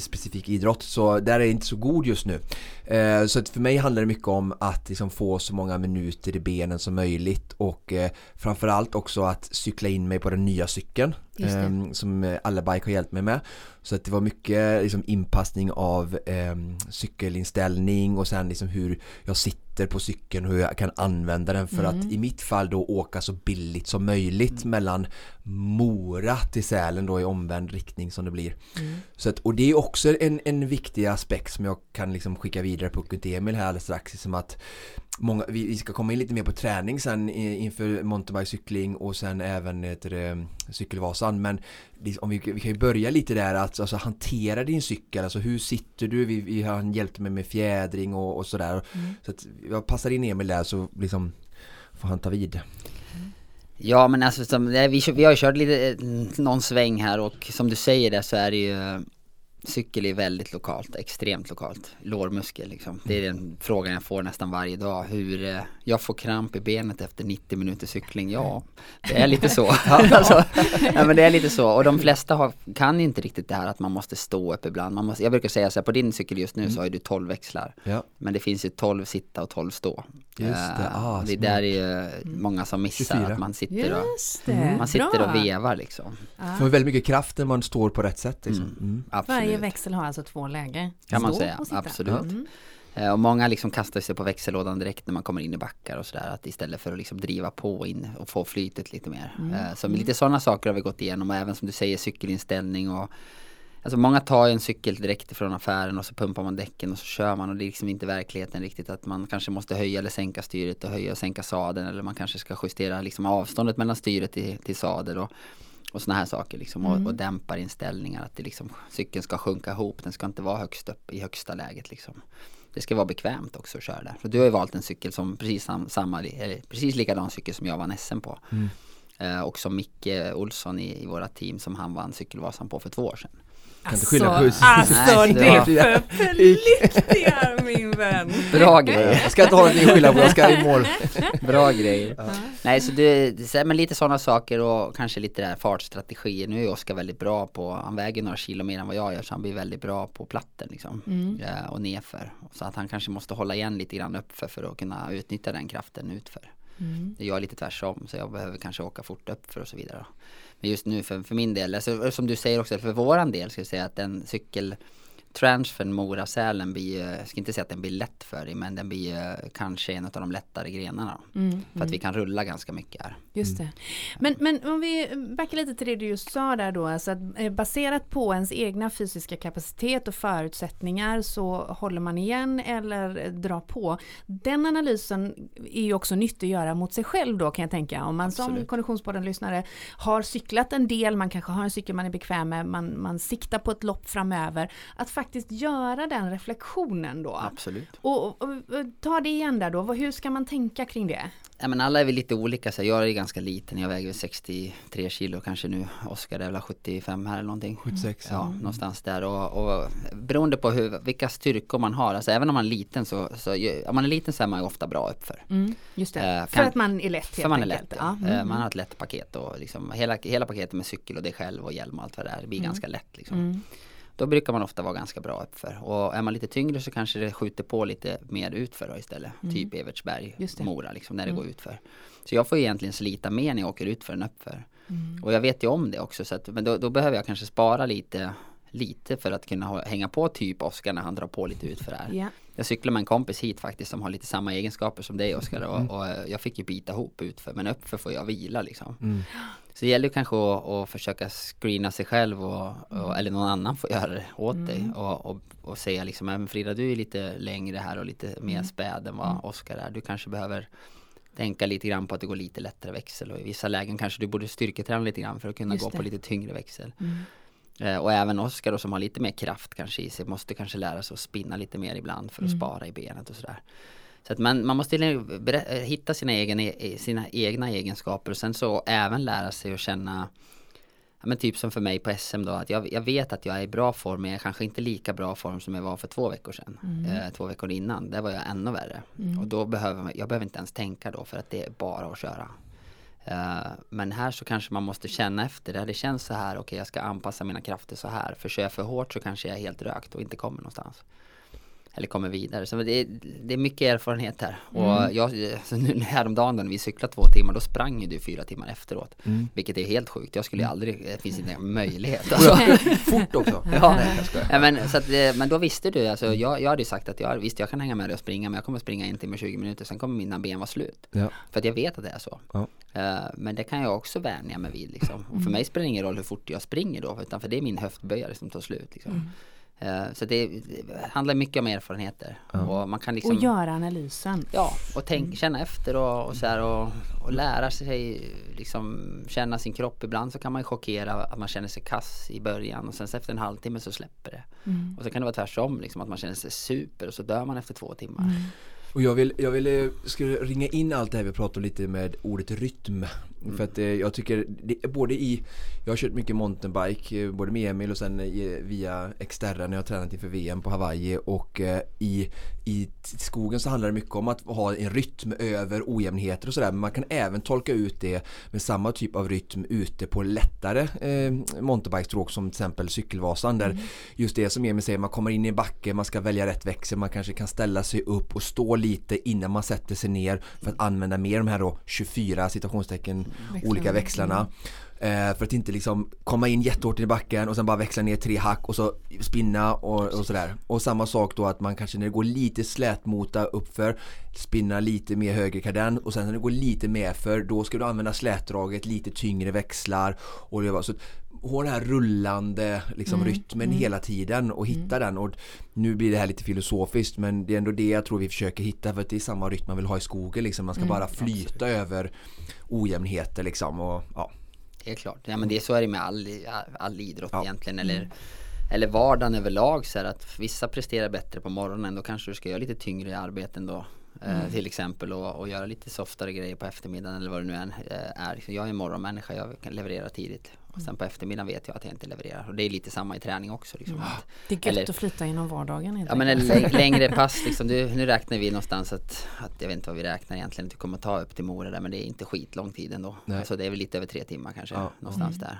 specifik idrott så där är jag inte så god just nu. Eh, så att för mig handlar det mycket om att liksom få så många minuter i benen som möjligt och eh, framförallt också att cykla in mig på den nya cykeln eh, som eh, alla bike har hjälpt mig med. Så att det var mycket liksom, inpassning av eh, cykelinställning och sen liksom hur jag sitter på cykeln och hur jag kan använda den för att i mitt fall då åka så billigt som möjligt mellan Mora till Sälen då i omvänd riktning som det blir. Så att, och det är också en, en viktig aspekt som jag kan liksom skicka vidare till Emil här alldeles strax. Som att många, vi, vi ska komma in lite mer på träning sen i, inför mountainbike-cykling och sen även heter det, cykelvasan. Men om vi, vi kan ju börja lite där att alltså, hantera din cykel. Alltså hur sitter du? Vi, vi har hjälpt mig med fjädring och, och sådär. Så att jag passar in Emil där så liksom får han ta vid. Ja men alltså som, vi, vi har ju kört lite, eh, någon sväng här och som du säger där så är det ju cykel är väldigt lokalt, extremt lokalt. Lårmuskel liksom. Det är den frågan jag får nästan varje dag. Hur eh, jag får kramp i benet efter 90 minuter cykling. Ja, det är lite så. alltså, ja, men det är lite så. Och de flesta har, kan inte riktigt det här att man måste stå upp ibland. Man måste, jag brukar säga så här, på din cykel just nu så har du 12 växlar. Ja. Men det finns ju 12 sitta och 12 stå. Just det. Eh, Ah, det där är ju många som missar 24. att man sitter och, man sitter bra. och vevar liksom. Får väldigt mycket kraft när man står på rätt sätt. Liksom. Mm. Absolut. Varje växel har alltså två lägen. Kan man Stå säga, absolut. Mm. Eh, Och många liksom kastar sig på växellådan direkt när man kommer in i backar och sådär. Att istället för att liksom driva på in och få flytet lite mer. Eh, Så lite sådana saker har vi gått igenom och även som du säger cykelinställning och Alltså många tar en cykel direkt ifrån affären och så pumpar man däcken och så kör man och det är liksom inte verkligheten riktigt att man kanske måste höja eller sänka styret och höja och sänka sadeln eller man kanske ska justera liksom avståndet mellan styret till, till sadel och, och sådana här saker liksom och, och dämpar inställningar att det liksom cykeln ska sjunka ihop, den ska inte vara högst upp i högsta läget liksom. Det ska vara bekvämt också att köra där. För du har ju valt en cykel som precis sam, samma, precis likadan cykel som jag vann SM på. Eh, och som Micke Olsson i, i våra team som han vann cykelvasan på för två år sedan. Kan inte skylla på hus. Alltså, Nej, det var- förpliktigar min vän. Bra grejer. Jag ska inte ha någonting att skylla på, jag ska i mål. Bra grejer. Nej, så det, det- men lite sådana saker och kanske lite där fartstrategier. Nu är ju Oskar väldigt bra på, han väger några kilo mer än vad jag gör så han blir väldigt bra på platten liksom. Ja, och nerför. Så att han kanske måste hålla igen lite grann uppför för att kunna utnyttja den kraften utför. Jag är lite tvärsom så jag behöver kanske åka fort uppför och så vidare. Men just nu för, för min del, alltså, som du säger också, för våran del ska jag säga att den cykel transfern Mora-Sälen blir, ju- jag ska inte säga att den blir lätt för dig men den blir ju kanske en av de lättare grenarna. För att vi kan rulla ganska mycket här. Just det. Men, men om vi backar lite till det du just sa där då, alltså att eh, baserat på ens egna fysiska kapacitet och förutsättningar så håller man igen eller drar på. Den analysen är ju också nyttig att göra mot sig själv då kan jag tänka. Om man som Absolut. Konditionspodden-lyssnare har cyklat en del, man kanske har en cykel man är bekväm med, man, man siktar på ett lopp framöver. Att faktiskt göra den reflektionen då. Absolut. Och, och, och ta det igen där då, hur ska man tänka kring det? Ja, men alla är väl lite olika, så jag är ganska liten, jag väger väl 63 kilo kanske nu. Oskar är väl 75 här eller någonting. 76. Ja, någonstans där och, och beroende på hur, vilka styrkor man har, alltså även om man är liten så, så om man är liten så är man ju ofta bra uppför. Mm, just det, Eh, för kan- att man är lätt helt För man är lätt, Ja. ja. Mm. Eh, Man har ett lätt paket och liksom hela, hela paketet med cykel och dig själv och hjälm och allt vad det är, det blir ganska lätt liksom. Mm. Då brukar man ofta vara ganska bra uppför. Och är man lite tyngre så kanske det skjuter på lite mer utför istället. Typ Evertsberg, Mm. Just det. Mora liksom, när det går utför. Så jag får egentligen slita mer när jag åker utför än uppför. Och jag vet ju om det också. Så att, men då, då behöver jag kanske spara lite, lite för att kunna ha, hänga på typ Oskar när han drar på lite utför här. Ja. Jag cyklar med en kompis hit faktiskt som har lite samma egenskaper som dig Oskar och, och eh, jag fick ju bita ihop utför men uppför får jag vila liksom. Så det gäller ju kanske att, att försöka screena sig själv och, och, eller någon annan får göra det åt dig och, och, och säga liksom, "Men Frida du är lite längre här och lite mer späd än vad Oskar är. Du kanske behöver tänka lite grann på att det går lite lättare växel och i vissa lägen kanske du borde styrketräna lite grann för att kunna Just gå det. på lite tyngre växel. Eh, Och även Oskar som har lite mer kraft kanske i sig måste kanske lära sig att spinna lite mer ibland för att spara i benet och sådär. Så att man, man måste eh, hitta sina, egen, e- sina egna egenskaper och sen så även lära sig att känna Ja, men typ som för mig på SM då, att jag, jag vet att jag är i bra form men jag är kanske inte lika bra form som jag var för två veckor sedan. Eh, två veckor innan, där var jag ännu värre. Och då behöver jag behöver inte ens tänka då för att det är bara att köra. Eh, men här så kanske man måste känna efter, det, det känns så här, okej jag ska anpassa mina krafter så här. För kör jag för hårt så kanske jag är helt rökt och inte kommer någonstans. Eller kommer vidare. Så det är, det är mycket erfarenhet här. Och jag, så nu häromdagen när vi cyklade två timmar, då sprang ju du fyra timmar efteråt. Vilket är helt sjukt. Jag skulle ju aldrig, det finns inte en möjlighet. Alltså. Fort också. Ja, Nej, ja men, så att, eh, men då visste du, alltså, jag, jag hade ju sagt att jag, visst jag kan hänga med dig och springa men jag kommer springa en timme och 20 minuter sen kommer mina ben vara slut. Ja. För att jag vet att det är så. Ja. Eh, men det kan jag också vänja mig vid liksom. Och för mig spelar det ingen roll hur fort jag springer då utan för det är min höftböjare som tar slut liksom. Eh, så det, handlar mycket om erfarenheter. Och man kan liksom Och göra analysen. Ja, och tänk, känna efter och, och så här och, och lära sig liksom känna sin kropp. Ibland så kan man chockera att man känner sig kass i början och sen så efter en halvtimme så släpper det. Och så kan det vara tvärtom liksom att man känner sig super och så dör man efter två timmar. Och jag vill, jag vill eh, skulle ringa in allt det här vi pratar om lite med ordet rytm. Mm. För att eh, jag tycker, det, både i, jag har kört mycket mountainbike, eh, både med Emil och sen i, via Exterra när jag har tränat inför VM på Hawaii och eh, i, i skogen så handlar det mycket om att ha en rytm över ojämnheter och sådär men man kan även tolka ut det med samma typ av rytm ute på lättare eh, mountainbikestråk som till exempel Cykelvasan där mm. just det som Emil säger, man kommer in i en backe, man ska välja rätt växel, man kanske kan ställa sig upp och stå lite innan man sätter sig ner för att använda mer de här då 24 citationstecken Växlar. olika växlarna. Eh, för att inte liksom komma in jättehårt i backen och sen bara växla ner tre hack och så spinna och, och sådär. Och samma sak då att man kanske när det går lite slätmota uppför spinna lite mer höger kardan och sen när det går lite mer för då ska du använda slätdraget, lite tyngre växlar och det var så ha den här rullande liksom, mm. rytmen mm. hela tiden och hitta mm. den och nu blir det här lite filosofiskt men det är ändå det jag tror vi försöker hitta för att det är samma rytm man vill ha i skogen liksom. man ska mm, bara flyta absolut. över ojämnheter liksom och ja. Helt klart, ja men det är så är det med all, all idrott ja. egentligen eller mm. eller vardagen överlag så är att vissa presterar bättre på morgonen då kanske du ska göra lite tyngre arbeten då mm. till exempel och, och, göra lite softare grejer på eftermiddagen eller vad det nu än eh, är. jag är en morgonmänniska, jag kan leverera tidigt. Och sen på eftermiddagen vet jag att jag inte levererar. Och det är lite samma i träning också. Liksom. Mm. Det är gött eller, att flytta inom vardagen. Ja men en längre pass liksom. Du, nu räknar vi någonstans att, att, jag vet inte vad vi räknar egentligen. Att du kommer ta upp till Mora där men det är inte skitlång tid ändå. Nej. Alltså det är väl lite över tre timmar kanske. Ja. Någonstans mm. där.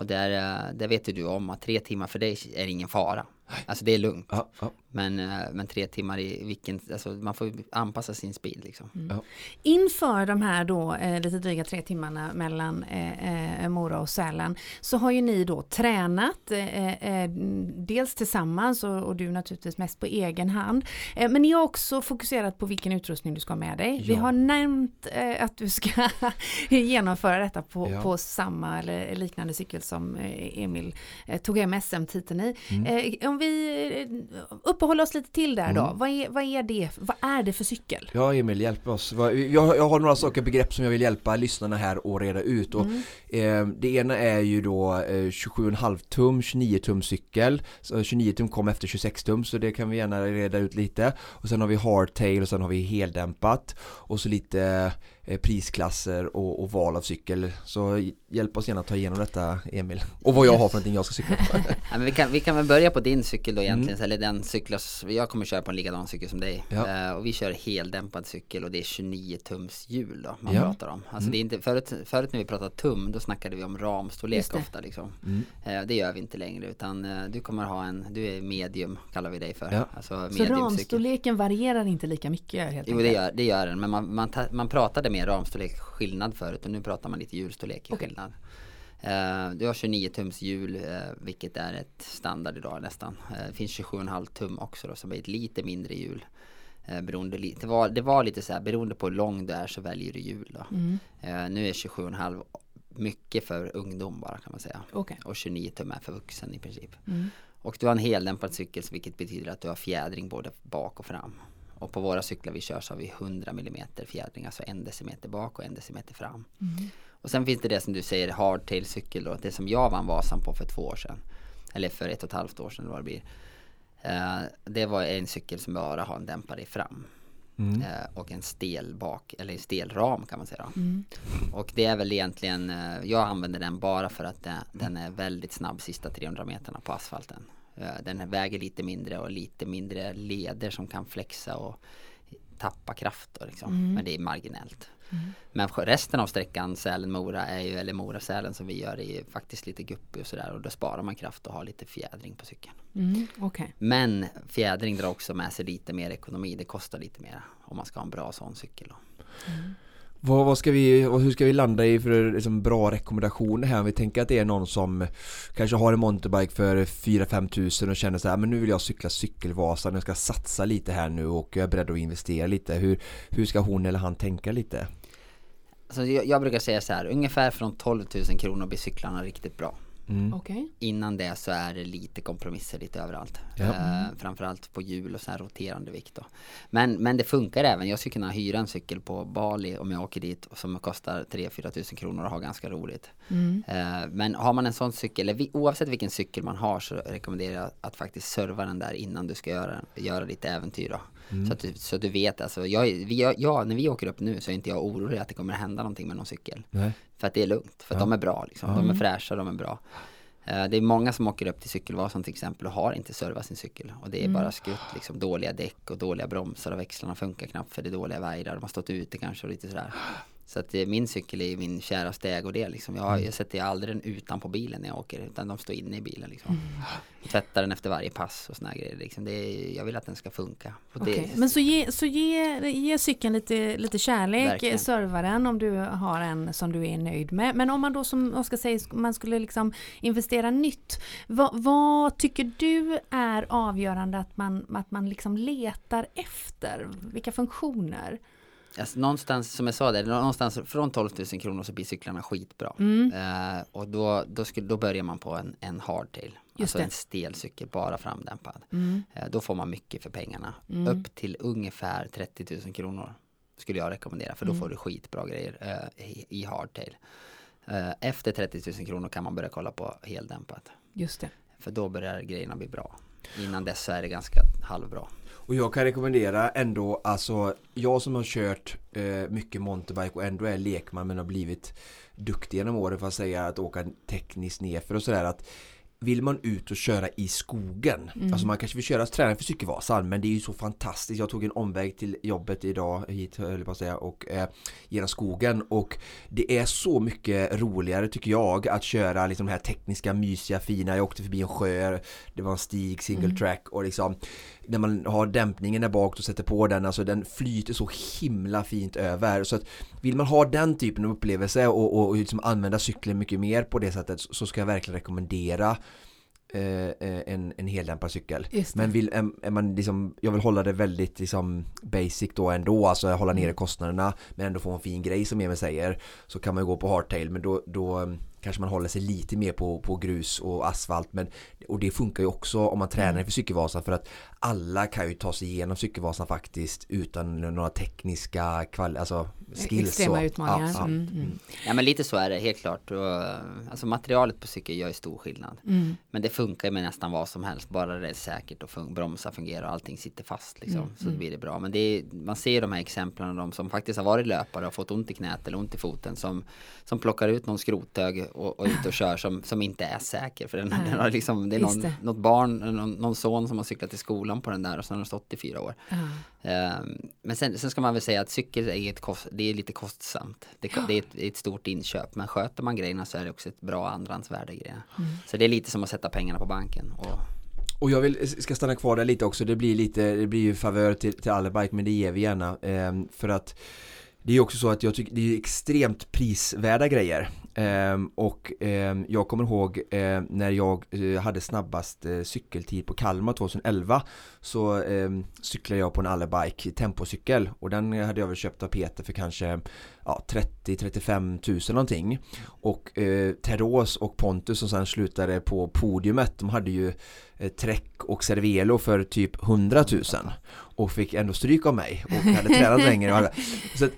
Och där, eh, där vet du om att tre timmar för dig är ingen fara. Alltså det är lugnt. Ja, ja. Men, eh, men tre timmar i vilken, alltså man får anpassa sin speed liksom. Mm. Ja. Inför de här då eh, lite dryga tre timmarna mellan eh, eh, Mora och Sälen så har ju ni då tränat eh, eh dels tillsammans och, och, du naturligtvis mest på egen hand. men ni har också fokuserat på vilken utrustning du ska ha med dig. Ja. Vi har nämnt att du ska genomföra detta på, ja. på samma eller liknande cykel som Emil tog hem SM-titeln i. Mm. om vi upp uppehålla oss lite till där då. Mm. Vad, är, vad, är det, vad är det för cykel? Ja Emil, hjälp oss. Jag, jag har några saker, begrepp som jag vill hjälpa lyssnarna här att reda ut. Och, mm. eh, det ena är ju då eh, 27,5 tum, 29 tum cykel. Så 29 tum kom efter 26 tum så det kan vi gärna reda ut lite. Och sen har vi hardtail och sen har vi heldämpat. Och så lite prisklasser och, och, val av cykel. Så hjälp oss gärna att ta igenom detta Emil. Och vad jag har för någonting jag ska cykla på. ja, men vi, kan, vi kan väl börja på din cykel då egentligen. Mm. Eller den cykel, jag kommer köra på en likadan cykel som dig. Ja. Uh, och vi kör heldämpad cykel och det är 29 tums hjul då man ja. pratar om. Alltså mm. det är inte, förut, förut när vi pratade tum då snackade vi om ramstorlek ofta liksom. Mm. Uh, det gör vi inte längre utan uh, du kommer ha en, du är medium kallar vi dig för. Ja. Alltså, Så ramstorleken varierar inte lika mycket? Helt jo det gör, det gör den men man, man, man pratade mer ramstorlek skillnad förut och nu pratar man lite hjulstorlek i okay. skillnad. Uh, du har 29 tums hjul uh, vilket är ett standard idag nästan. Uh, det finns 27,5 tum också då som är ett lite mindre hjul. Beroende det, var, det var lite så här beroende på hur lång du är så väljer du hjul då. Mm. nu är 27,5 mycket för ungdom bara kan man säga. Okay. Och 29 tum är för vuxen i princip. Mm. Och du har en heldämpad cykel vilket betyder att du har fjädring både bak och fram. Och på våra cyklar vi kör så har vi 100 mm fjädring, alltså en decimeter bak och en decimeter fram. Mm. Och sen finns det det som du säger hardtail cykel då, det som jag vann Vasan på för två år sedan. Eller för ett och ett halvt år sedan vad det blir. Uh, det var en cykel som bara har en dämpare fram. Mm. Uh, och en stel bak, eller en stel ram kan man säga. Mm. Och det är väl egentligen, uh, jag använder den bara för att det, den är väldigt snabb sista 300 meterna på asfalten. Eh, den väger lite mindre och lite mindre leder som kan flexa och tappa kraft då, liksom. Mm. Men det är marginellt. Mm. Men resten av sträckan Sälen-Mora är ju, eller Mora-Sälen som vi gör är ju faktiskt lite guppig och sådär och då sparar man kraft och har lite fjädring på cykeln. Mm, okay. Men fjädring drar också med sig lite mer ekonomi, det kostar lite mer om man ska ha en bra sån cykel då. Mm. Vad, vad, ska vi, och hur ska vi landa i för liksom bra rekommendationer här? Om vi tänker att det är någon som kanske har en mountainbike för 4-5 tusen och känner så här, men nu vill jag cykla cykelvasan, jag ska satsa lite här nu och jag är beredd att investera lite. Hur, hur ska hon eller han tänka lite? Alltså jag, jag brukar säga så här, ungefär från 12 000 kronor blir cyklarna riktigt bra. Mm. Okay. Innan det så är det lite kompromisser lite överallt. Ja. Eh, framförallt på hjul och så här roterande vikt då. Men, men det funkar även. Jag skulle kunna hyra en cykel på Bali om jag åker dit som kostar 3-4 tusen kronor och ha ganska roligt. Mm. Eh, men har man en sån cykel, eller oavsett vilken cykel man har så rekommenderar jag att faktiskt serva den där innan du ska göra, göra ditt äventyr. Då. Mm. Så, att du, så att du vet, alltså, jag, vi, jag, när vi åker upp nu så är inte jag orolig att det kommer hända någonting med någon cykel. Nej. För att det är lugnt, för att ja. de är bra liksom. De är fräscha, de är bra. Eh, det är många som åker upp till Cykelvasan till exempel och har inte servat sin cykel. Och det är mm. bara skrutt, liksom dåliga däck och dåliga bromsar och växlarna funkar knappt för det är dåliga vajrar. De har stått ute kanske och lite sådär. Så att eh, min cykel är min käraste ägodel liksom. Jag, mm. jag sätter aldrig den utanpå bilen när jag åker utan de står inne i bilen liksom. Mm. Tvättar den efter varje pass och såna grejer liksom. är, Jag vill att den ska funka. Okay. Det, Men så ge, så ge, ge cykeln lite, lite kärlek, verkligen. serva den om du har en som du är nöjd med. Men om man då som Oskar säger, man skulle liksom investera nytt. Vad, vad, tycker du är avgörande att man, att man liksom letar efter? Vilka funktioner? Alltså, någonstans som jag sa där, någonstans från 12 000 kronor så blir cyklarna skitbra. Mm. Uh, och då, då, skulle, då börjar man på en, en hardtail. Alltså det. en stel cykel, bara framdämpad. Mm. Uh, då får man mycket för pengarna. Mm. Upp till ungefär 30 000 kronor skulle jag rekommendera. För då mm. får du skitbra grejer uh, i, i hardtail. efter 30 000 kronor kan man börja kolla på heldämpat. Just det. För då börjar grejerna bli bra. Innan dess så är det ganska halvbra. Och jag kan rekommendera ändå, alltså jag som har kört eh, mycket mountainbike och ändå är lekman men har blivit duktig genom åren för att säga att åka tekniskt nerför och sådär att vill man ut och köra i skogen mm. Alltså man kanske vill köra träning för cykelvasan men det är ju så fantastiskt Jag tog en omväg till jobbet idag hit höll jag säga och eh, genom skogen och det är så mycket roligare tycker jag att köra liksom de här tekniska mysiga fina Jag åkte förbi en sjö Det var en stig single mm. track och liksom när man har dämpningen där bak och sätter på den, alltså den flyter så himla fint över. Så att vill man ha den typen av upplevelse och, och, och liksom använda cykeln mycket mer på det sättet så ska jag verkligen rekommendera eh, eh en, en heldämpad cykel. Men vill, är, man liksom, jag vill hålla det väldigt liksom basic då ändå, alltså hålla nere mm. kostnaderna men ändå få en fin grej som Emil säger så kan man ju gå på hardtail men då, då kanske man håller sig lite mer på, på grus och asfalt men och det funkar ju också om man tränar mm. för cykelvasan för att alla kan ju ta sig igenom cykelvasan faktiskt utan några tekniska kval alltså skills. Extrema så. utmaningar. Ja, mm, mm. ja, men lite så är det helt klart. Och, alltså materialet på cykel gör ju stor skillnad. Mm. Men det funkar med nästan vad som helst. Bara det är säkert och fun bromsar fungerar och allting sitter fast liksom. Mm, så mm. blir det bra. Men det är, man ser de här exemplen de som faktiskt har varit löpare och fått ont i knät eller ont i foten som, som plockar ut någon skrothög och, och ut och kör som, som inte är säker. För den, den har liksom, det är någon, det. något barn, någon, någon, son som har cyklat till skolan på den där och sen har den stått i fyra år. Um, men sen, sen, ska man väl säga att cykel är, ett kost, det är lite kostsamt. Det, det är, ett, ett, stort inköp. Men sköter man grejerna så är det också ett bra andrahandsvärde grejer. Mm. Så det är lite som att sätta pengarna på banken. Och, och jag vill, ska stanna kvar där lite också. Det blir lite, det blir ju favör till, till Allerbike men det ger vi gärna. Um, för att det är också så att jag tycker det är extremt prisvärda grejer. Um, och um, jag kommer ihåg uh, när jag uh, hade snabbast uh, cykeltid på Kalmar 2011 så um, cyklade jag på en Allerbike tempocykel och den hade jag väl köpt av Peter för kanske ja, 30-35 tusen någonting. Och eh, Teros och Pontus som sen slutade på podiumet de hade ju eh, Trek och Cervelo för typ 100 000 och fick ändå stryk av mig och hade tränat längre. Så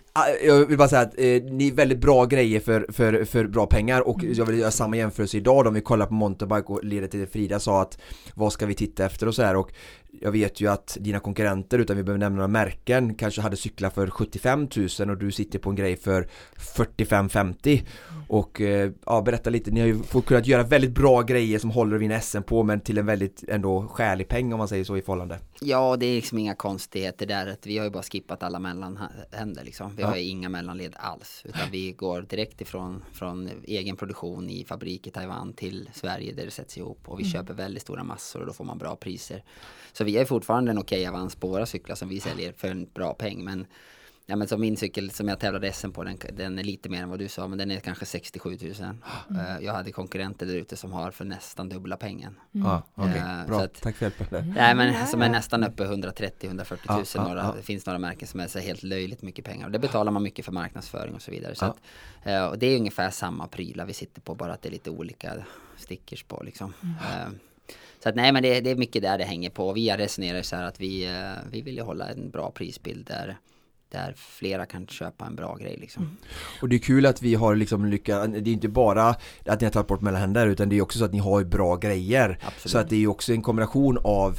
jag vill bara säga att eh, ni är väldigt bra grejer för, för, för bra pengar och jag vill göra samma jämförelse idag då, om vi kollar på mountainbike och ledet till Frida sa att vad ska vi titta efter och så här? Och jag vet ju att dina konkurrenter, utan vi behöver nämna några märken, kanske hade cyklar för 75 000 och du sitter på en grej för 45-50 och eh, ja, berätta lite, ni har ju fått kunnat göra väldigt bra grejer som håller att vinna SM på men till en väldigt ändå skälig peng om man säger så i förhållande. Ja, det är liksom inga konstigheter där, att vi har ju bara skippat alla mellanhänder liksom. Vi ja. har inga mellanled alls, utan vi går direkt ifrån från egen produktion i fabrik i Taiwan till Sverige där det sätts ihop och vi mm. köper väldigt stora massor och då får man bra priser. Så vi är fortfarande en okej avans på våra cyklar som vi säljer för en bra peng. Men, ja, men som min cykel som jag tävlade SM på, den, den är lite mer än vad du sa, men den är kanske 67 000. Mm. Uh, jag hade konkurrenter där ute som har för nästan dubbla pengen. Mm. Ah, okay. uh, bra, att, tack för hjälpen. Nej, men som är nästan uppe 130-140 000. några, Det finns några märken som är så helt löjligt mycket pengar. Och det betalar man mycket för marknadsföring och så vidare. Så att, uh, och det är ungefär samma prylar vi sitter på, bara att det är lite olika stickers på liksom. Mm. Så att nej men det, det, är mycket där det hänger på. Vi har resonerat så här att vi, eh, vi vill ju hålla en bra prisbild där där flera kan köpa en bra grej liksom. Mm. Och det är kul att vi har liksom lyckats, det är inte bara att ni har tagit bort mellanhänder utan det är också så att ni har bra grejer. Absolut. Så att det är också en kombination av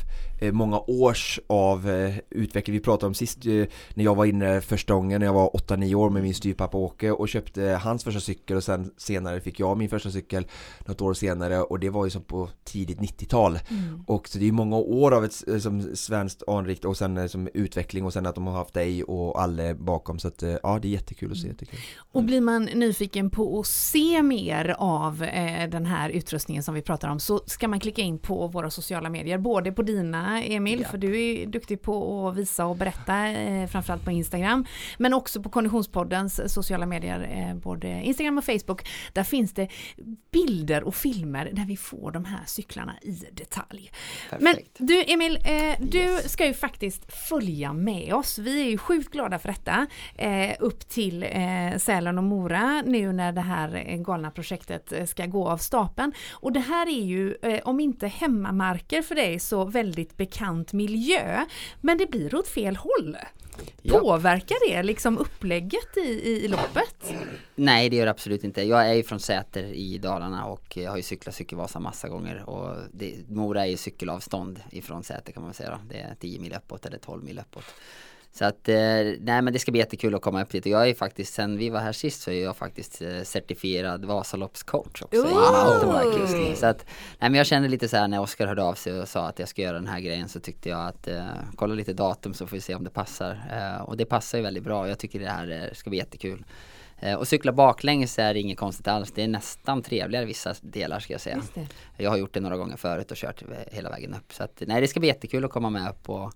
många års av eh, utveckling. Vi pratade om sist eh, när jag var inne första gången när jag var 8-9 år med min styrpappa Åke och köpte hans första cykel och sen senare fick jag min första cykel något år senare och det var ju som på tidigt 90-tal. Mm. Och så det är många år av ett som svenskt anrikt och sen som utveckling och sen att de har haft dig och alla bakom så att ja det är jättekul att se. Mm. Jättekul. Och blir man nyfiken på att se mer av eh, den här utrustningen som vi pratar om så ska man klicka in på våra sociala medier, både på dina Emil, ja. för du är duktig på att visa och berätta, eh, framförallt på Instagram, men också på Konditionspoddens sociala medier, eh, både Instagram och Facebook. Där finns det bilder och filmer där vi får de här cyklarna i detalj. Perfekt. Men du Emil, eh, du yes. ska ju faktiskt följa med oss. Vi är ju sjukt glada för detta. Eh, upp till eh, Sälen och Mora nu när det här eh, galna projektet eh, ska gå av stapeln. Och det här är ju, eh, om inte hemmamarker för dig, så väldigt bekant miljö. Men det blir åt fel håll. Påverkar det liksom upplägget i, i loppet? Nej det gör det absolut inte. Jag är ju från Säter i Dalarna och har ju cyklat Cykelvasa massa gånger och det, Mora är ju cykelavstånd ifrån Säter kan man säga. Det är 10 mil uppåt eller 12 mil uppåt. Så att, eh, nej men det ska bli jättekul att komma upp dit. Och jag är faktiskt, sen vi var här sist så är jag faktiskt eh, certifierad Vasaloppscoach också. Wow. Så att, nej men jag kände lite så här när Oskar hörde av sig och sa att jag ska göra den här grejen så tyckte jag att eh, kolla lite datum så får vi se om det passar. Eh, och det passar ju väldigt bra. Jag tycker det här ska bli jättekul. Eh, och cykla baklänges är inget konstigt alls. Det är nästan trevligare vissa delar ska jag säga. Jag har gjort det några gånger förut och kört hela vägen upp. Så att, nej det ska bli jättekul att komma med upp och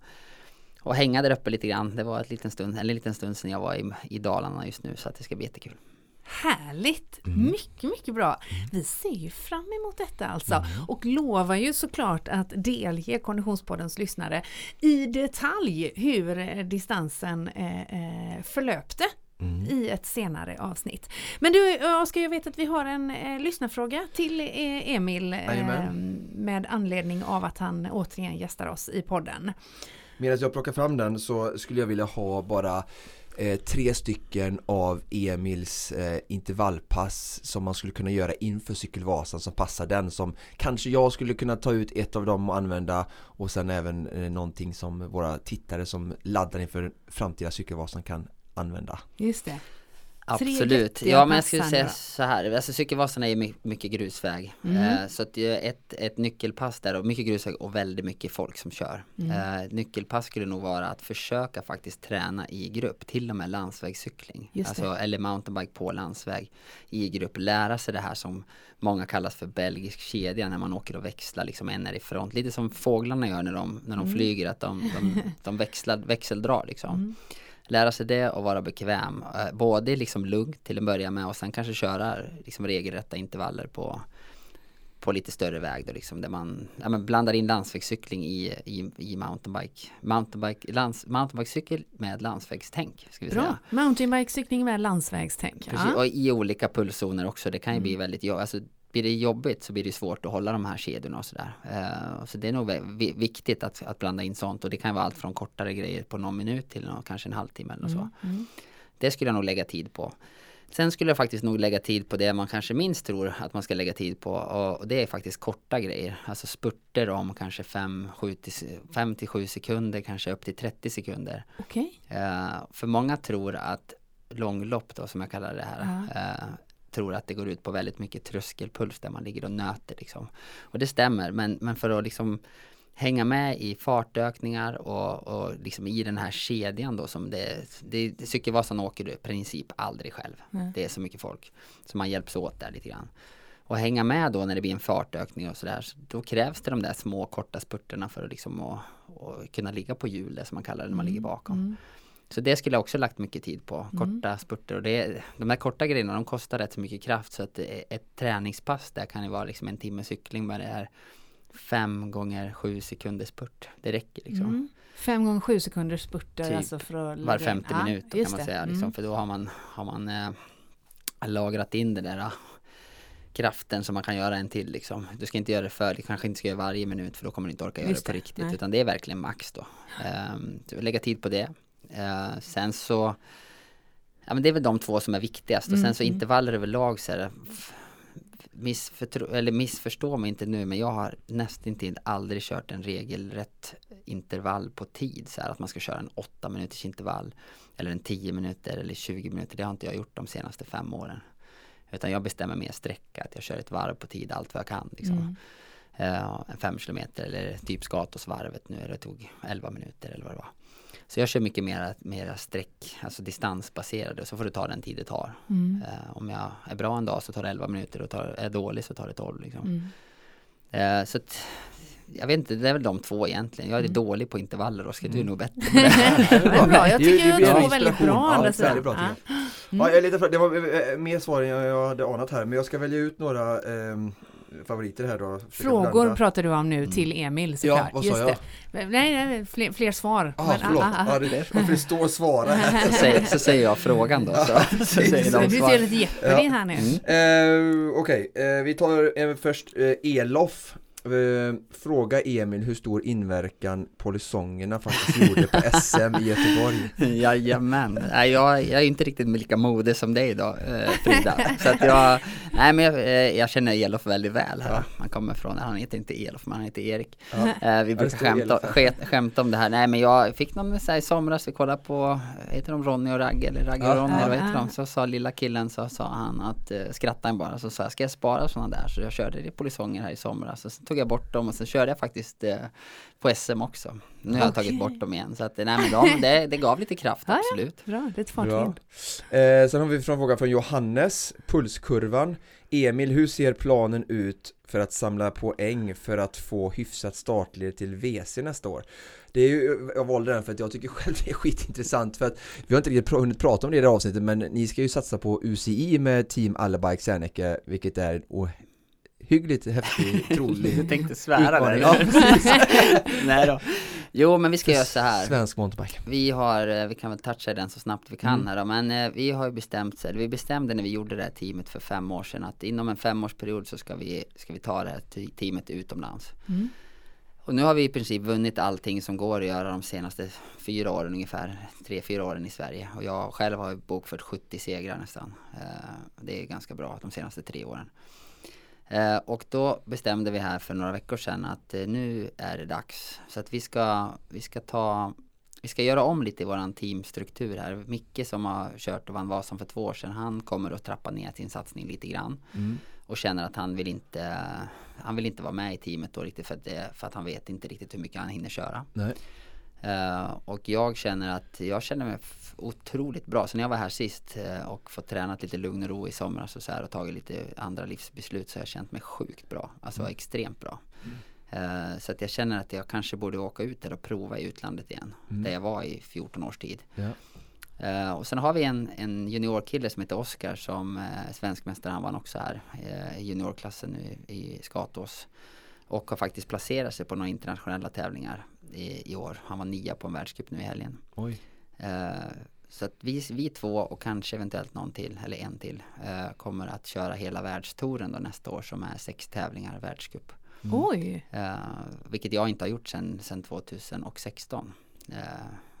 och hänga där uppe lite grann. Det var ett liten stund, en liten stund sedan jag var i, i Dalarna just nu så att det ska bli jättekul. Härligt! Mm. Mycket, mycket bra. Vi ser ju fram emot detta alltså mm. och lovar ju såklart att delge Konditionspoddens lyssnare i detalj hur distansen eh, eh, förlöpte Mm. i ett senare avsnitt. Men du Oskar, jag vet att vi har en eh, lyssnarfråga till eh, Emil eh, med anledning av att han återigen gästar oss i podden. Medan jag plockar fram den så skulle jag vilja ha bara eh, tre stycken av Emils eh, intervallpass som man skulle kunna göra inför cykelvasan som passar den som kanske jag skulle kunna ta ut ett av dem och använda och sen även eh, någonting som våra tittare som laddar inför framtida cykelvasan kan använda. Just det. Absolut, ja men jag skulle säga så här, alltså cykelvasan är ju mycket grusväg. Mm. Eh, så att ett, ett nyckelpass där och mycket grusväg och väldigt mycket folk som kör. Mm. Eh, nyckelpass skulle nog vara att försöka faktiskt träna i grupp, till och med landsvägscykling. Alltså, eller mountainbike på landsväg i grupp. Lära sig det här som många kallas för belgisk kedja när man åker och växlar liksom en är i front. Lite som fåglarna gör när de, när de mm. flyger, att de, de, de växlar, växeldrar liksom. Lära sig det och vara bekväm. Eh, både liksom lugnt till att börja med och sen kanske köra liksom regelrätta intervaller på, på lite större väg då liksom där man ja, men blandar in landsvägscykling i, i, i mountainbike. Mountainbike, lands, mountainbikecykel med landsvägstänk. Ska vi Bra, säga. mountainbikecykling med landsvägstänk. Precis, ja. och i olika pulszoner också. Det kan ju mm. bli väldigt, alltså blir det jobbigt så blir det svårt att hålla de här kedjorna och sådär. Uh, så det är nog viktigt att, att blanda in sånt och det kan vara allt från kortare grejer på någon minut till någon, kanske en halvtimme eller mm, så. Mm. Det skulle jag nog lägga tid på. Sen skulle jag faktiskt nog lägga tid på det man kanske minst tror att man ska lägga tid på och det är faktiskt korta grejer. Alltså spurter om kanske 5 till 7 sekunder, kanske upp till 30 sekunder. Okay. Uh, eh, för många tror att långlopp då som jag kallar det här uh, tror att det går ut på väldigt mycket tröskelpuls där man ligger och nöter liksom. Och det stämmer, men, men för att liksom hänga med i fartökningar och, och liksom i den här kedjan då som det, det Cykelvasan åker du i princip aldrig själv. Mm. Det är så mycket folk. Så man hjälps åt där lite grann. Och hänga med då när det blir en fartökning och sådär. Så då krävs det de där små korta spurterna för att liksom och, och kunna ligga på hjulet som man kallar det när man mm. ligger bakom. Mm. Så det skulle jag också lagt mycket tid på, mm. korta spurter. Och det, de här korta grejerna de kostar rätt så mycket kraft så att ett träningspass där kan ju vara liksom en timme cykling med det här fem gånger sju sekunder spurt. Det räcker liksom. Mm. Fem gånger sju sekunder spurter typ alltså för att Var femte in. minut ja, kan man säga. Liksom, mm. För då har man, har man eh, lagrat in det där kraften som man kan göra en till liksom. Du ska inte göra det för, du kanske inte ska göra varje minut för då kommer du inte orka göra det på riktigt. Nej. Utan det är verkligen max då. Um, lägga tid på det Eh, sen så, ja men det är väl de två som är viktigast och sen så intervaller överlag så är det missförtro- eller missförstå mig inte nu men jag har nästan inte aldrig kört en regelrätt intervall på tid så här att man ska köra en 8 minuters intervall eller en 10 minuter eller 20 minuter. Det har inte jag gjort de senaste fem åren. Utan jag bestämmer mer sträcka, att jag kör ett varv på tid allt vad jag kan. Liksom. Eh, en fem kilometer eller typ Skatosvarvet nu, det tog 11 minuter eller vad det var. Så jag kör mycket mera, mera sträck, alltså distansbaserade, så får det ta den tid det tar. Eh, om jag är bra en dag så tar det 11 minuter och tar, är dålig så tar det 12. Liksom. Eh, så att, jag vet inte, det är väl de två egentligen. Jag är dålig på intervaller, Oskar, du är nog bättre på det. Det är bra, jag tycker att det var väldigt bra å Ja, andra väldigt sidan. bra, Ja. tycker Ja, jag är lite för, det var mer svar än jag, hade anat här men jag ska välja ut några ehm, favoriter här då. Frågor blanda. pratar du om nu till Emil Ja, såklart. vad sa Just jag? det. Nej, nej, fler, fler svar. Ah, Men, förlåt, ah, ah, ah. Ja, det varför det står svara här. Så säger, så säger jag frågan då. Så, så säger de du ser lite Jeopardy här nu. Eh, Okej, eh, vi tar eh, först eh, Elof. Eh, fråga Emil hur stor inverkan polisongerna faktiskt gjorde på SM i Göteborg. Jajamän. Jag, jag är inte riktigt med lika mode som dig då, eh, Frida. Så att jag, nej men jag, eh, jag känner Elof väldigt väl här. Han kommer från, han heter inte Elof men han heter Erik. Eh, vi brukar skämta, skämta om det här. Nej men jag fick någon så här, i somras, vi kollade på, heter de Ronny och Ragge eller Ragge och Ja. Ronny eller vad Ja. heter de? Så sa lilla killen, så sa han att, skrattade han bara, så sa jag, ska jag spara sådana där? Så jag körde det polisonger här i somras. Och sen tog jag bort dem och sen körde jag faktiskt eh, på SM också. Nu har jag tagit bort dem igen. Så att, nej men de, det, det gav lite kraft, Ja, ja. absolut. Bra, det är ett hint. Eh, sen har vi en fråga från Johannes, pulskurvan. Emil, hur ser planen ut för att samla poäng för att få hyfsat startled till WC nästa år? Det är ju, jag valde den för att jag tycker själv det är skitintressant för att vi har inte riktigt pr- hunnit prata om det i det här avsnittet men ni ska ju satsa på UCI med Team Allebike Serneke vilket är en ohyggligt häftig, Du trolig tänkte svära där. Ja, Nej då. Jo men vi ska göra så här. Svensk mountainbike. Vi har, eh, vi kan väl toucha den så snabbt vi kan Mm. här då, men eh, vi har ju bestämt, eller vi bestämde när vi gjorde det här teamet för fem år sedan att inom en femårsperiod så ska vi, ska vi ta det här te- teamet utomlands. Mm. Och nu har vi i princip vunnit allting som går att göra de senaste fyra åren ungefär, tre, fyra åren i Sverige. Och jag själv har bokfört 70 segrar nästan. Eh, Det är ganska bra de senaste tre åren. Eh, Och då bestämde vi här för några veckor sedan att eh, nu är det dags. Så att vi ska, vi ska ta vi ska göra om lite i våran teamstruktur här. Micke som har kört och vann Vasan för två år sedan, han kommer att trappa ner sin satsning lite grann. Mm. Och känner att han vill inte, han vill inte vara med i teamet då riktigt för att, det, för att han vet inte riktigt hur mycket han hinner köra. Nej. Eh, och jag känner att jag känner mig otroligt bra. Så när jag var här sist eh, och fått tränat lite lugn och ro i somras och så här och tagit lite andra livsbeslut så har jag känt mig sjukt bra. Alltså extremt bra. Eh, så att jag känner att jag kanske borde åka ut där och prova i utlandet igen. Där jag var i 14 års tid. Ja. Eh, och sen har vi en, en juniorkille som heter Oskar som uh, svenskmästare. Han vann också här eh, i juniorklassen nu i Skatås. Och har faktiskt placerat sig på några internationella tävlingar i, i år. Han var nia på en världscup nu i helgen. Oj. Eh, så att vi, vi två och kanske eventuellt någon till, eller en till, eh, kommer att köra hela världstouren då nästa år som är sex tävlingar världscup. Oj, Eh, vilket jag inte har gjort sedan, sedan 2016. Eh,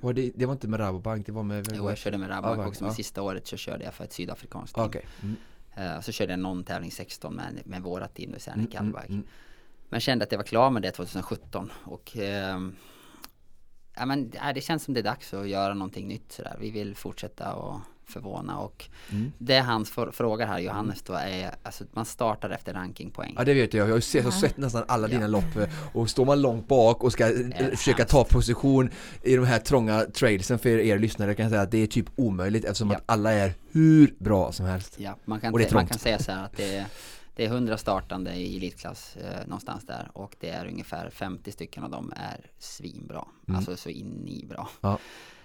Var det, det var inte med Rabobank, det var med... jo, jag körde med Rabobank Ja, också, men ja. sista året så körde jag för ett sydafrikanskt team. Okej. Mm. Eh, så körde jag någon tävling 16 med, med våra team, det Mm, mm, Callbike. mm, Men kände att jag var klar med det 2017 och ehm, ja, men, ja, det känns som det är dags att göra någonting nytt sådär. Vi vill fortsätta och förvåna och Mm. det han för, frågar här Johannes då är, alltså man startar efter rankingpoäng. Ja det vet jag, jag har sett, jag har sett nästan alla dina lopp eh, och står man långt bak och ska eh, det försöka ta position i de här trånga trailsen för er lyssnare kan jag säga att det är typ omöjligt eftersom Ja. att alla är hur bra som helst. Ja, man kan, Och det är man trångt. kan säga så här att det är, det är 100 startande i elitklass eh, någonstans där och det är ungefär 50 stycken av dem är svinbra. Alltså så in i bra. Ja.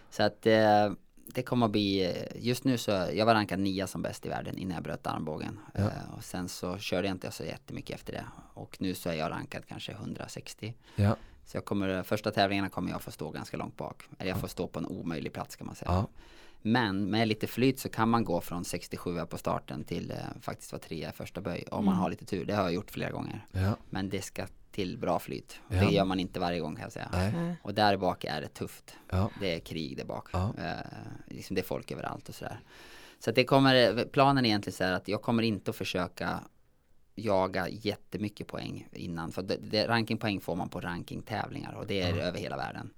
Så att eh, det kommer att bli, eh, just nu så, jag var rankad nia som bäst i världen innan jag bröt armbågen. Ja. Eh, och sen så körde jag inte så jättemycket efter det. Och nu så är jag rankad kanske 160. Ja. Så jag kommer, första tävlingarna kommer jag få stå ganska långt bak. Eller jag får stå på en omöjlig plats kan man säga. Men med lite flyt så kan man gå från 67 på starten till eh, faktiskt vara trea i första böj om man har lite tur. Det har jag gjort flera gånger. Ja. Men det ska till bra flyt. Ja. Det gör man inte varje gång kan jag säga. Nej. Och där bak är det tufft. Ja. Det är krig där bak. Ja. Eh, liksom det är folk överallt och sådär. Så att det kommer, planen är egentligen så här att jag kommer inte att försöka jaga jättemycket poäng innan. För det, det, rankingpoäng får man på rankingtävlingar och det är över hela världen.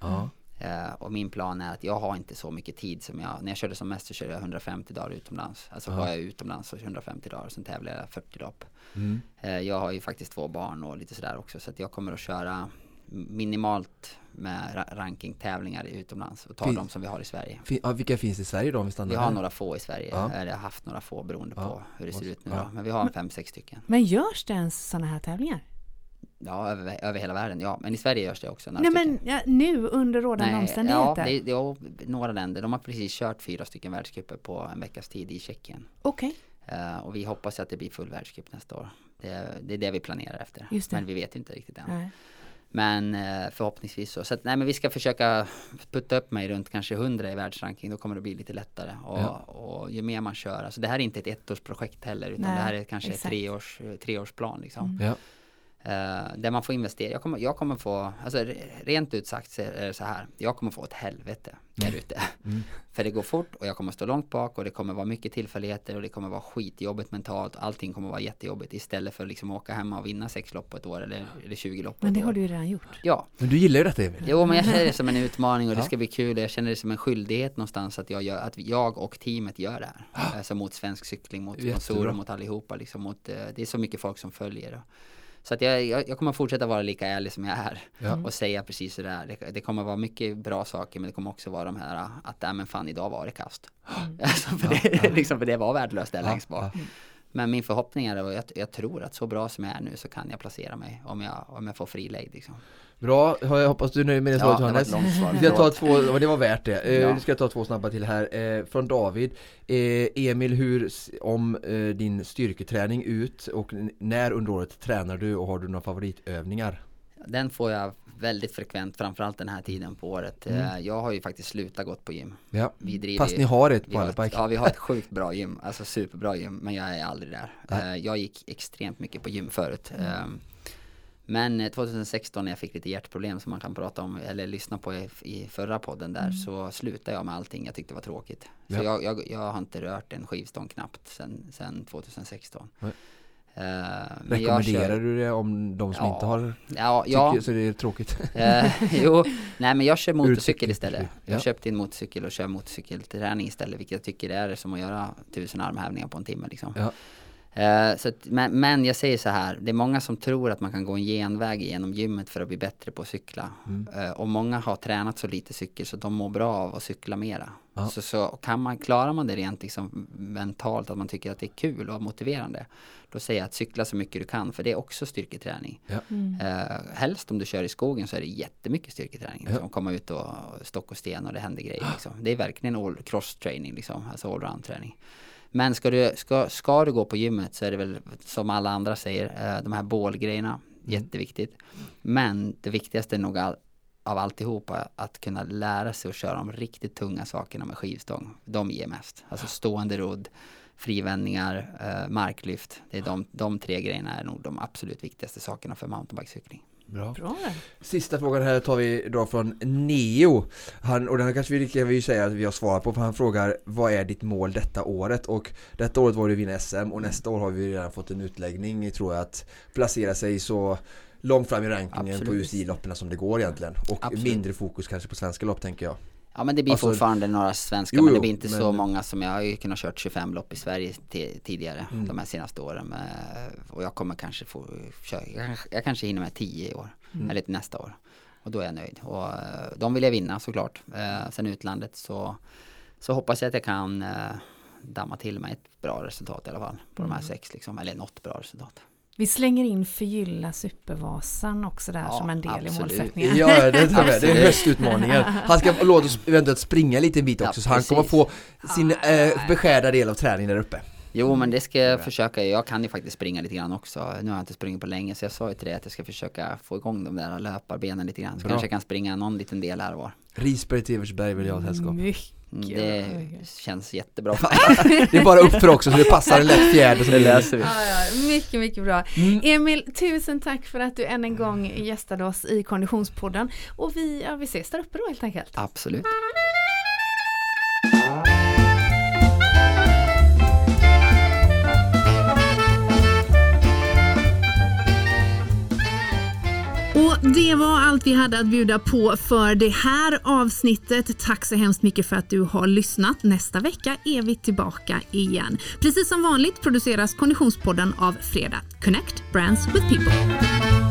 Eh, och min plan är att jag har inte så mycket tid som jag, när jag körde som mest så körde jag 150 dagar utomlands. Alltså var jag utomlands så 150 dagar, sen tävlade jag 40 lopp. Mm. Eh, jag har ju faktiskt två barn och lite sådär också så att jag kommer att köra minimalt med ra- rankingtävlingar utomlands och ta Fin- de som vi har i Sverige. Fin- ja, vilka finns i Sverige då om vi stannar Vi har här? några få i Sverige, Ja. eller har haft några få beroende Ja. på hur det ser ut nu Ja. då. Men vi har en fem, sex stycken. Men görs det ens sådana här tävlingar? Ja, över, över hela världen, ja. Men i Sverige görs det också. några Nej stycken. men ja, nu under rådande ja, omständigheter? det, det, ja, några länder. De har precis kört fyra stycken världscuper på en veckas tid i Tjeckien. Okej, Eh, och vi hoppas att det blir full världscup nästa år. Det, det är det vi planerar efter. Just det. Men vi vet inte riktigt än. Nej. Men eh, förhoppningsvis så. Så att, nej men vi ska försöka putta upp mig runt kanske 100 i världsranking. Då kommer det bli lite lättare. Och, Ja. och ju mer man kör. Alltså det här är inte ett ettårsprojekt heller. Utan Nej, det här är kanske ett exakt. treårs, treårsplan liksom. Ja. Eh, där man får investera. Jag kommer, jag kommer få, alltså re- rent ut sagt så är det så här. Jag kommer få ett helvete där ute. För det går fort och jag kommer stå långt bak och det kommer vara mycket tillfälligheter och det kommer vara skitjobbigt mentalt. Allting kommer vara jättejobbigt istället för liksom åka hemma och vinna sex lopp på ett år eller, eller 20 lopp men det har du ju redan gjort. Ja, Men du gillar ju detta Emil? Jo men jag känner det som en utmaning och det ska bli kul och jag känner det som en skyldighet någonstans att jag, gör, att jag och teamet gör det här. Alltså mot svensk cykling, mot sponsorer, mot allihopa liksom. Mot, eh, det är så mycket folk som följer. Och, så att jag, jag, jag kommer fortsätta vara lika ärlig som jag är Ja. och säga precis så där. Det, det kommer vara mycket bra saker men det kommer också vara de här att, nej men fan idag var det kast. Alltså, för, det, liksom, för det var värdelöst där Ja, längst bak. Ja. Men min förhoppning är och jag, jag tror att så bra som jag är nu så kan jag placera mig om jag, om jag får fri lejd liksom. Bra, jag hoppas du är nöjd med det svaret det var Johannes. ett långt svar. Ta två, det var värt det. Eh, Ja. Nu ska jag ta två snabba till här. Eh, från David. Eh, Emil, hur om din styrketräning ut och när under året tränar du och har du några favoritövningar? Den får jag väldigt frekvent, framförallt den här tiden på året. Eh, Jag har ju faktiskt slutat gått på gym. Ja. Vi driver Fast ni har ett på Alpike. Ja, vi har ett sjukt bra gym, alltså superbra gym, men jag är aldrig där. Nej. Eh, Jag gick extremt mycket på gym förut. Ehm, Men eh, 2016 när jag fick lite hjärtproblem som man kan prata om eller lyssna på i, i förra podden där så slutade jag med allting jag tyckte var tråkigt. Så Ja. jag, jag, jag har inte rört en skivstång knappt sen, sen 2016. Nej. Eh, Rekommenderar kör- du det om de som Ja. inte har Ja, tycker ja, så det är tråkigt? Eh, jo, nej men jag kör motorcykel cykel- istället. Ja. Jag köpte en motorcykel och kör motorcykelträning istället, vilket jag tycker är som att göra tusen armhävningar på en timme liksom. Ja. Eh, så men, men jag säger så här, det är många som tror att man kan gå en genväg genom gymmet för att bli bättre på att cykla. Mm. Eh, och många har tränat så lite cykel så de mår bra av att cykla mera. Ja. Så, så kan man, klarar man det rent liksom mentalt, att man tycker att det är kul och motiverande, då säger jag att cykla så mycket du kan, för det är också styrketräning. Ja. Eh, helst om du kör i skogen så är det jättemycket styrketräning. Ja. Liksom, komma ut och stock och sten och det händer grejer. Liksom. Det är verkligen all cross training, liksom, alltså allround träning. Men ska du, ska, ska du gå på gymmet så är det väl som alla andra säger, eh, de här bålgrejerna, jätteviktigt. Men det viktigaste är nog all, av alltihopa att kunna lära sig att köra de riktigt tunga sakerna med skivstång. De ger mest. Alltså stående rodd, frivändningar, eh, marklyft. Det är de, de tre grejerna är nog de absolut viktigaste sakerna för mountainbikecykling. Bra. Bra. Sista frågan här tar vi då från Neo. Han, och den här kanske vi kan vi säga att vi har svarat på, för han frågar vad är ditt mål detta året? Och detta året var det att vinna SM och nästa år har vi redan fått en utläggning, tror jag, att placera sig så långt fram i rankingen på Absolut. UCI-loppen som det går egentligen. Och Absolut. mindre fokus kanske på svenska lopp tänker jag. Ja men det blir Alltså- fortfarande några svenska Jo, men det blir inte så men- många som jag har ju kunnat kört 25 lopp i Sverige ti- tidigare Mm. de här senaste åren. Och jag kommer kanske få köra, jag, kanske- hinner med 10 i år. Mm. Eller nästa år. Och då är jag nöjd. Och eh, de vill jag vinna såklart. Eh, sen utlandet så, så hoppas jag att jag kan eh, damma till mig ett bra resultat i alla fall. På de Mm. här sex liksom. Eller något bra resultat. Vi slänger in förgylla supervasan också där Ja, som en del absolut. i målsättningen. Ja, det jag med. Det är höstutmaningen. Han ska låta oss eventuellt springa lite en bit också, Ja, så han kommer precis. få sin eh, beskärda del av träningen där uppe. Jo men det ska jag försöka, jag kan ju faktiskt springa lite grann också. Nu har jag inte sprungit på länge så jag sa ju till dig att jag ska försöka få igång de där löparbenen lite grann. Så Bra. kanske jag kan springa någon liten del här och var. Risberg till Evertsberg vill jag ha sällskap. Mycket Det känns jättebra. det är bara uppför också så det passar en lätt fjäder som det läser vi. Ja, ja, mycket, mycket bra. Mm. Emil, tusen tack för att du än en gång gästade oss i Konditionspodden. Och vi, ja, vi ses där uppe då helt enkelt. Absolut. Det var allt vi hade att bjuda på för det här avsnittet. Tack så hemskt mycket för att du har lyssnat. Nästa vecka är vi tillbaka igen. Precis som vanligt produceras Konditionspodden av Fredag. Connect Brands with People.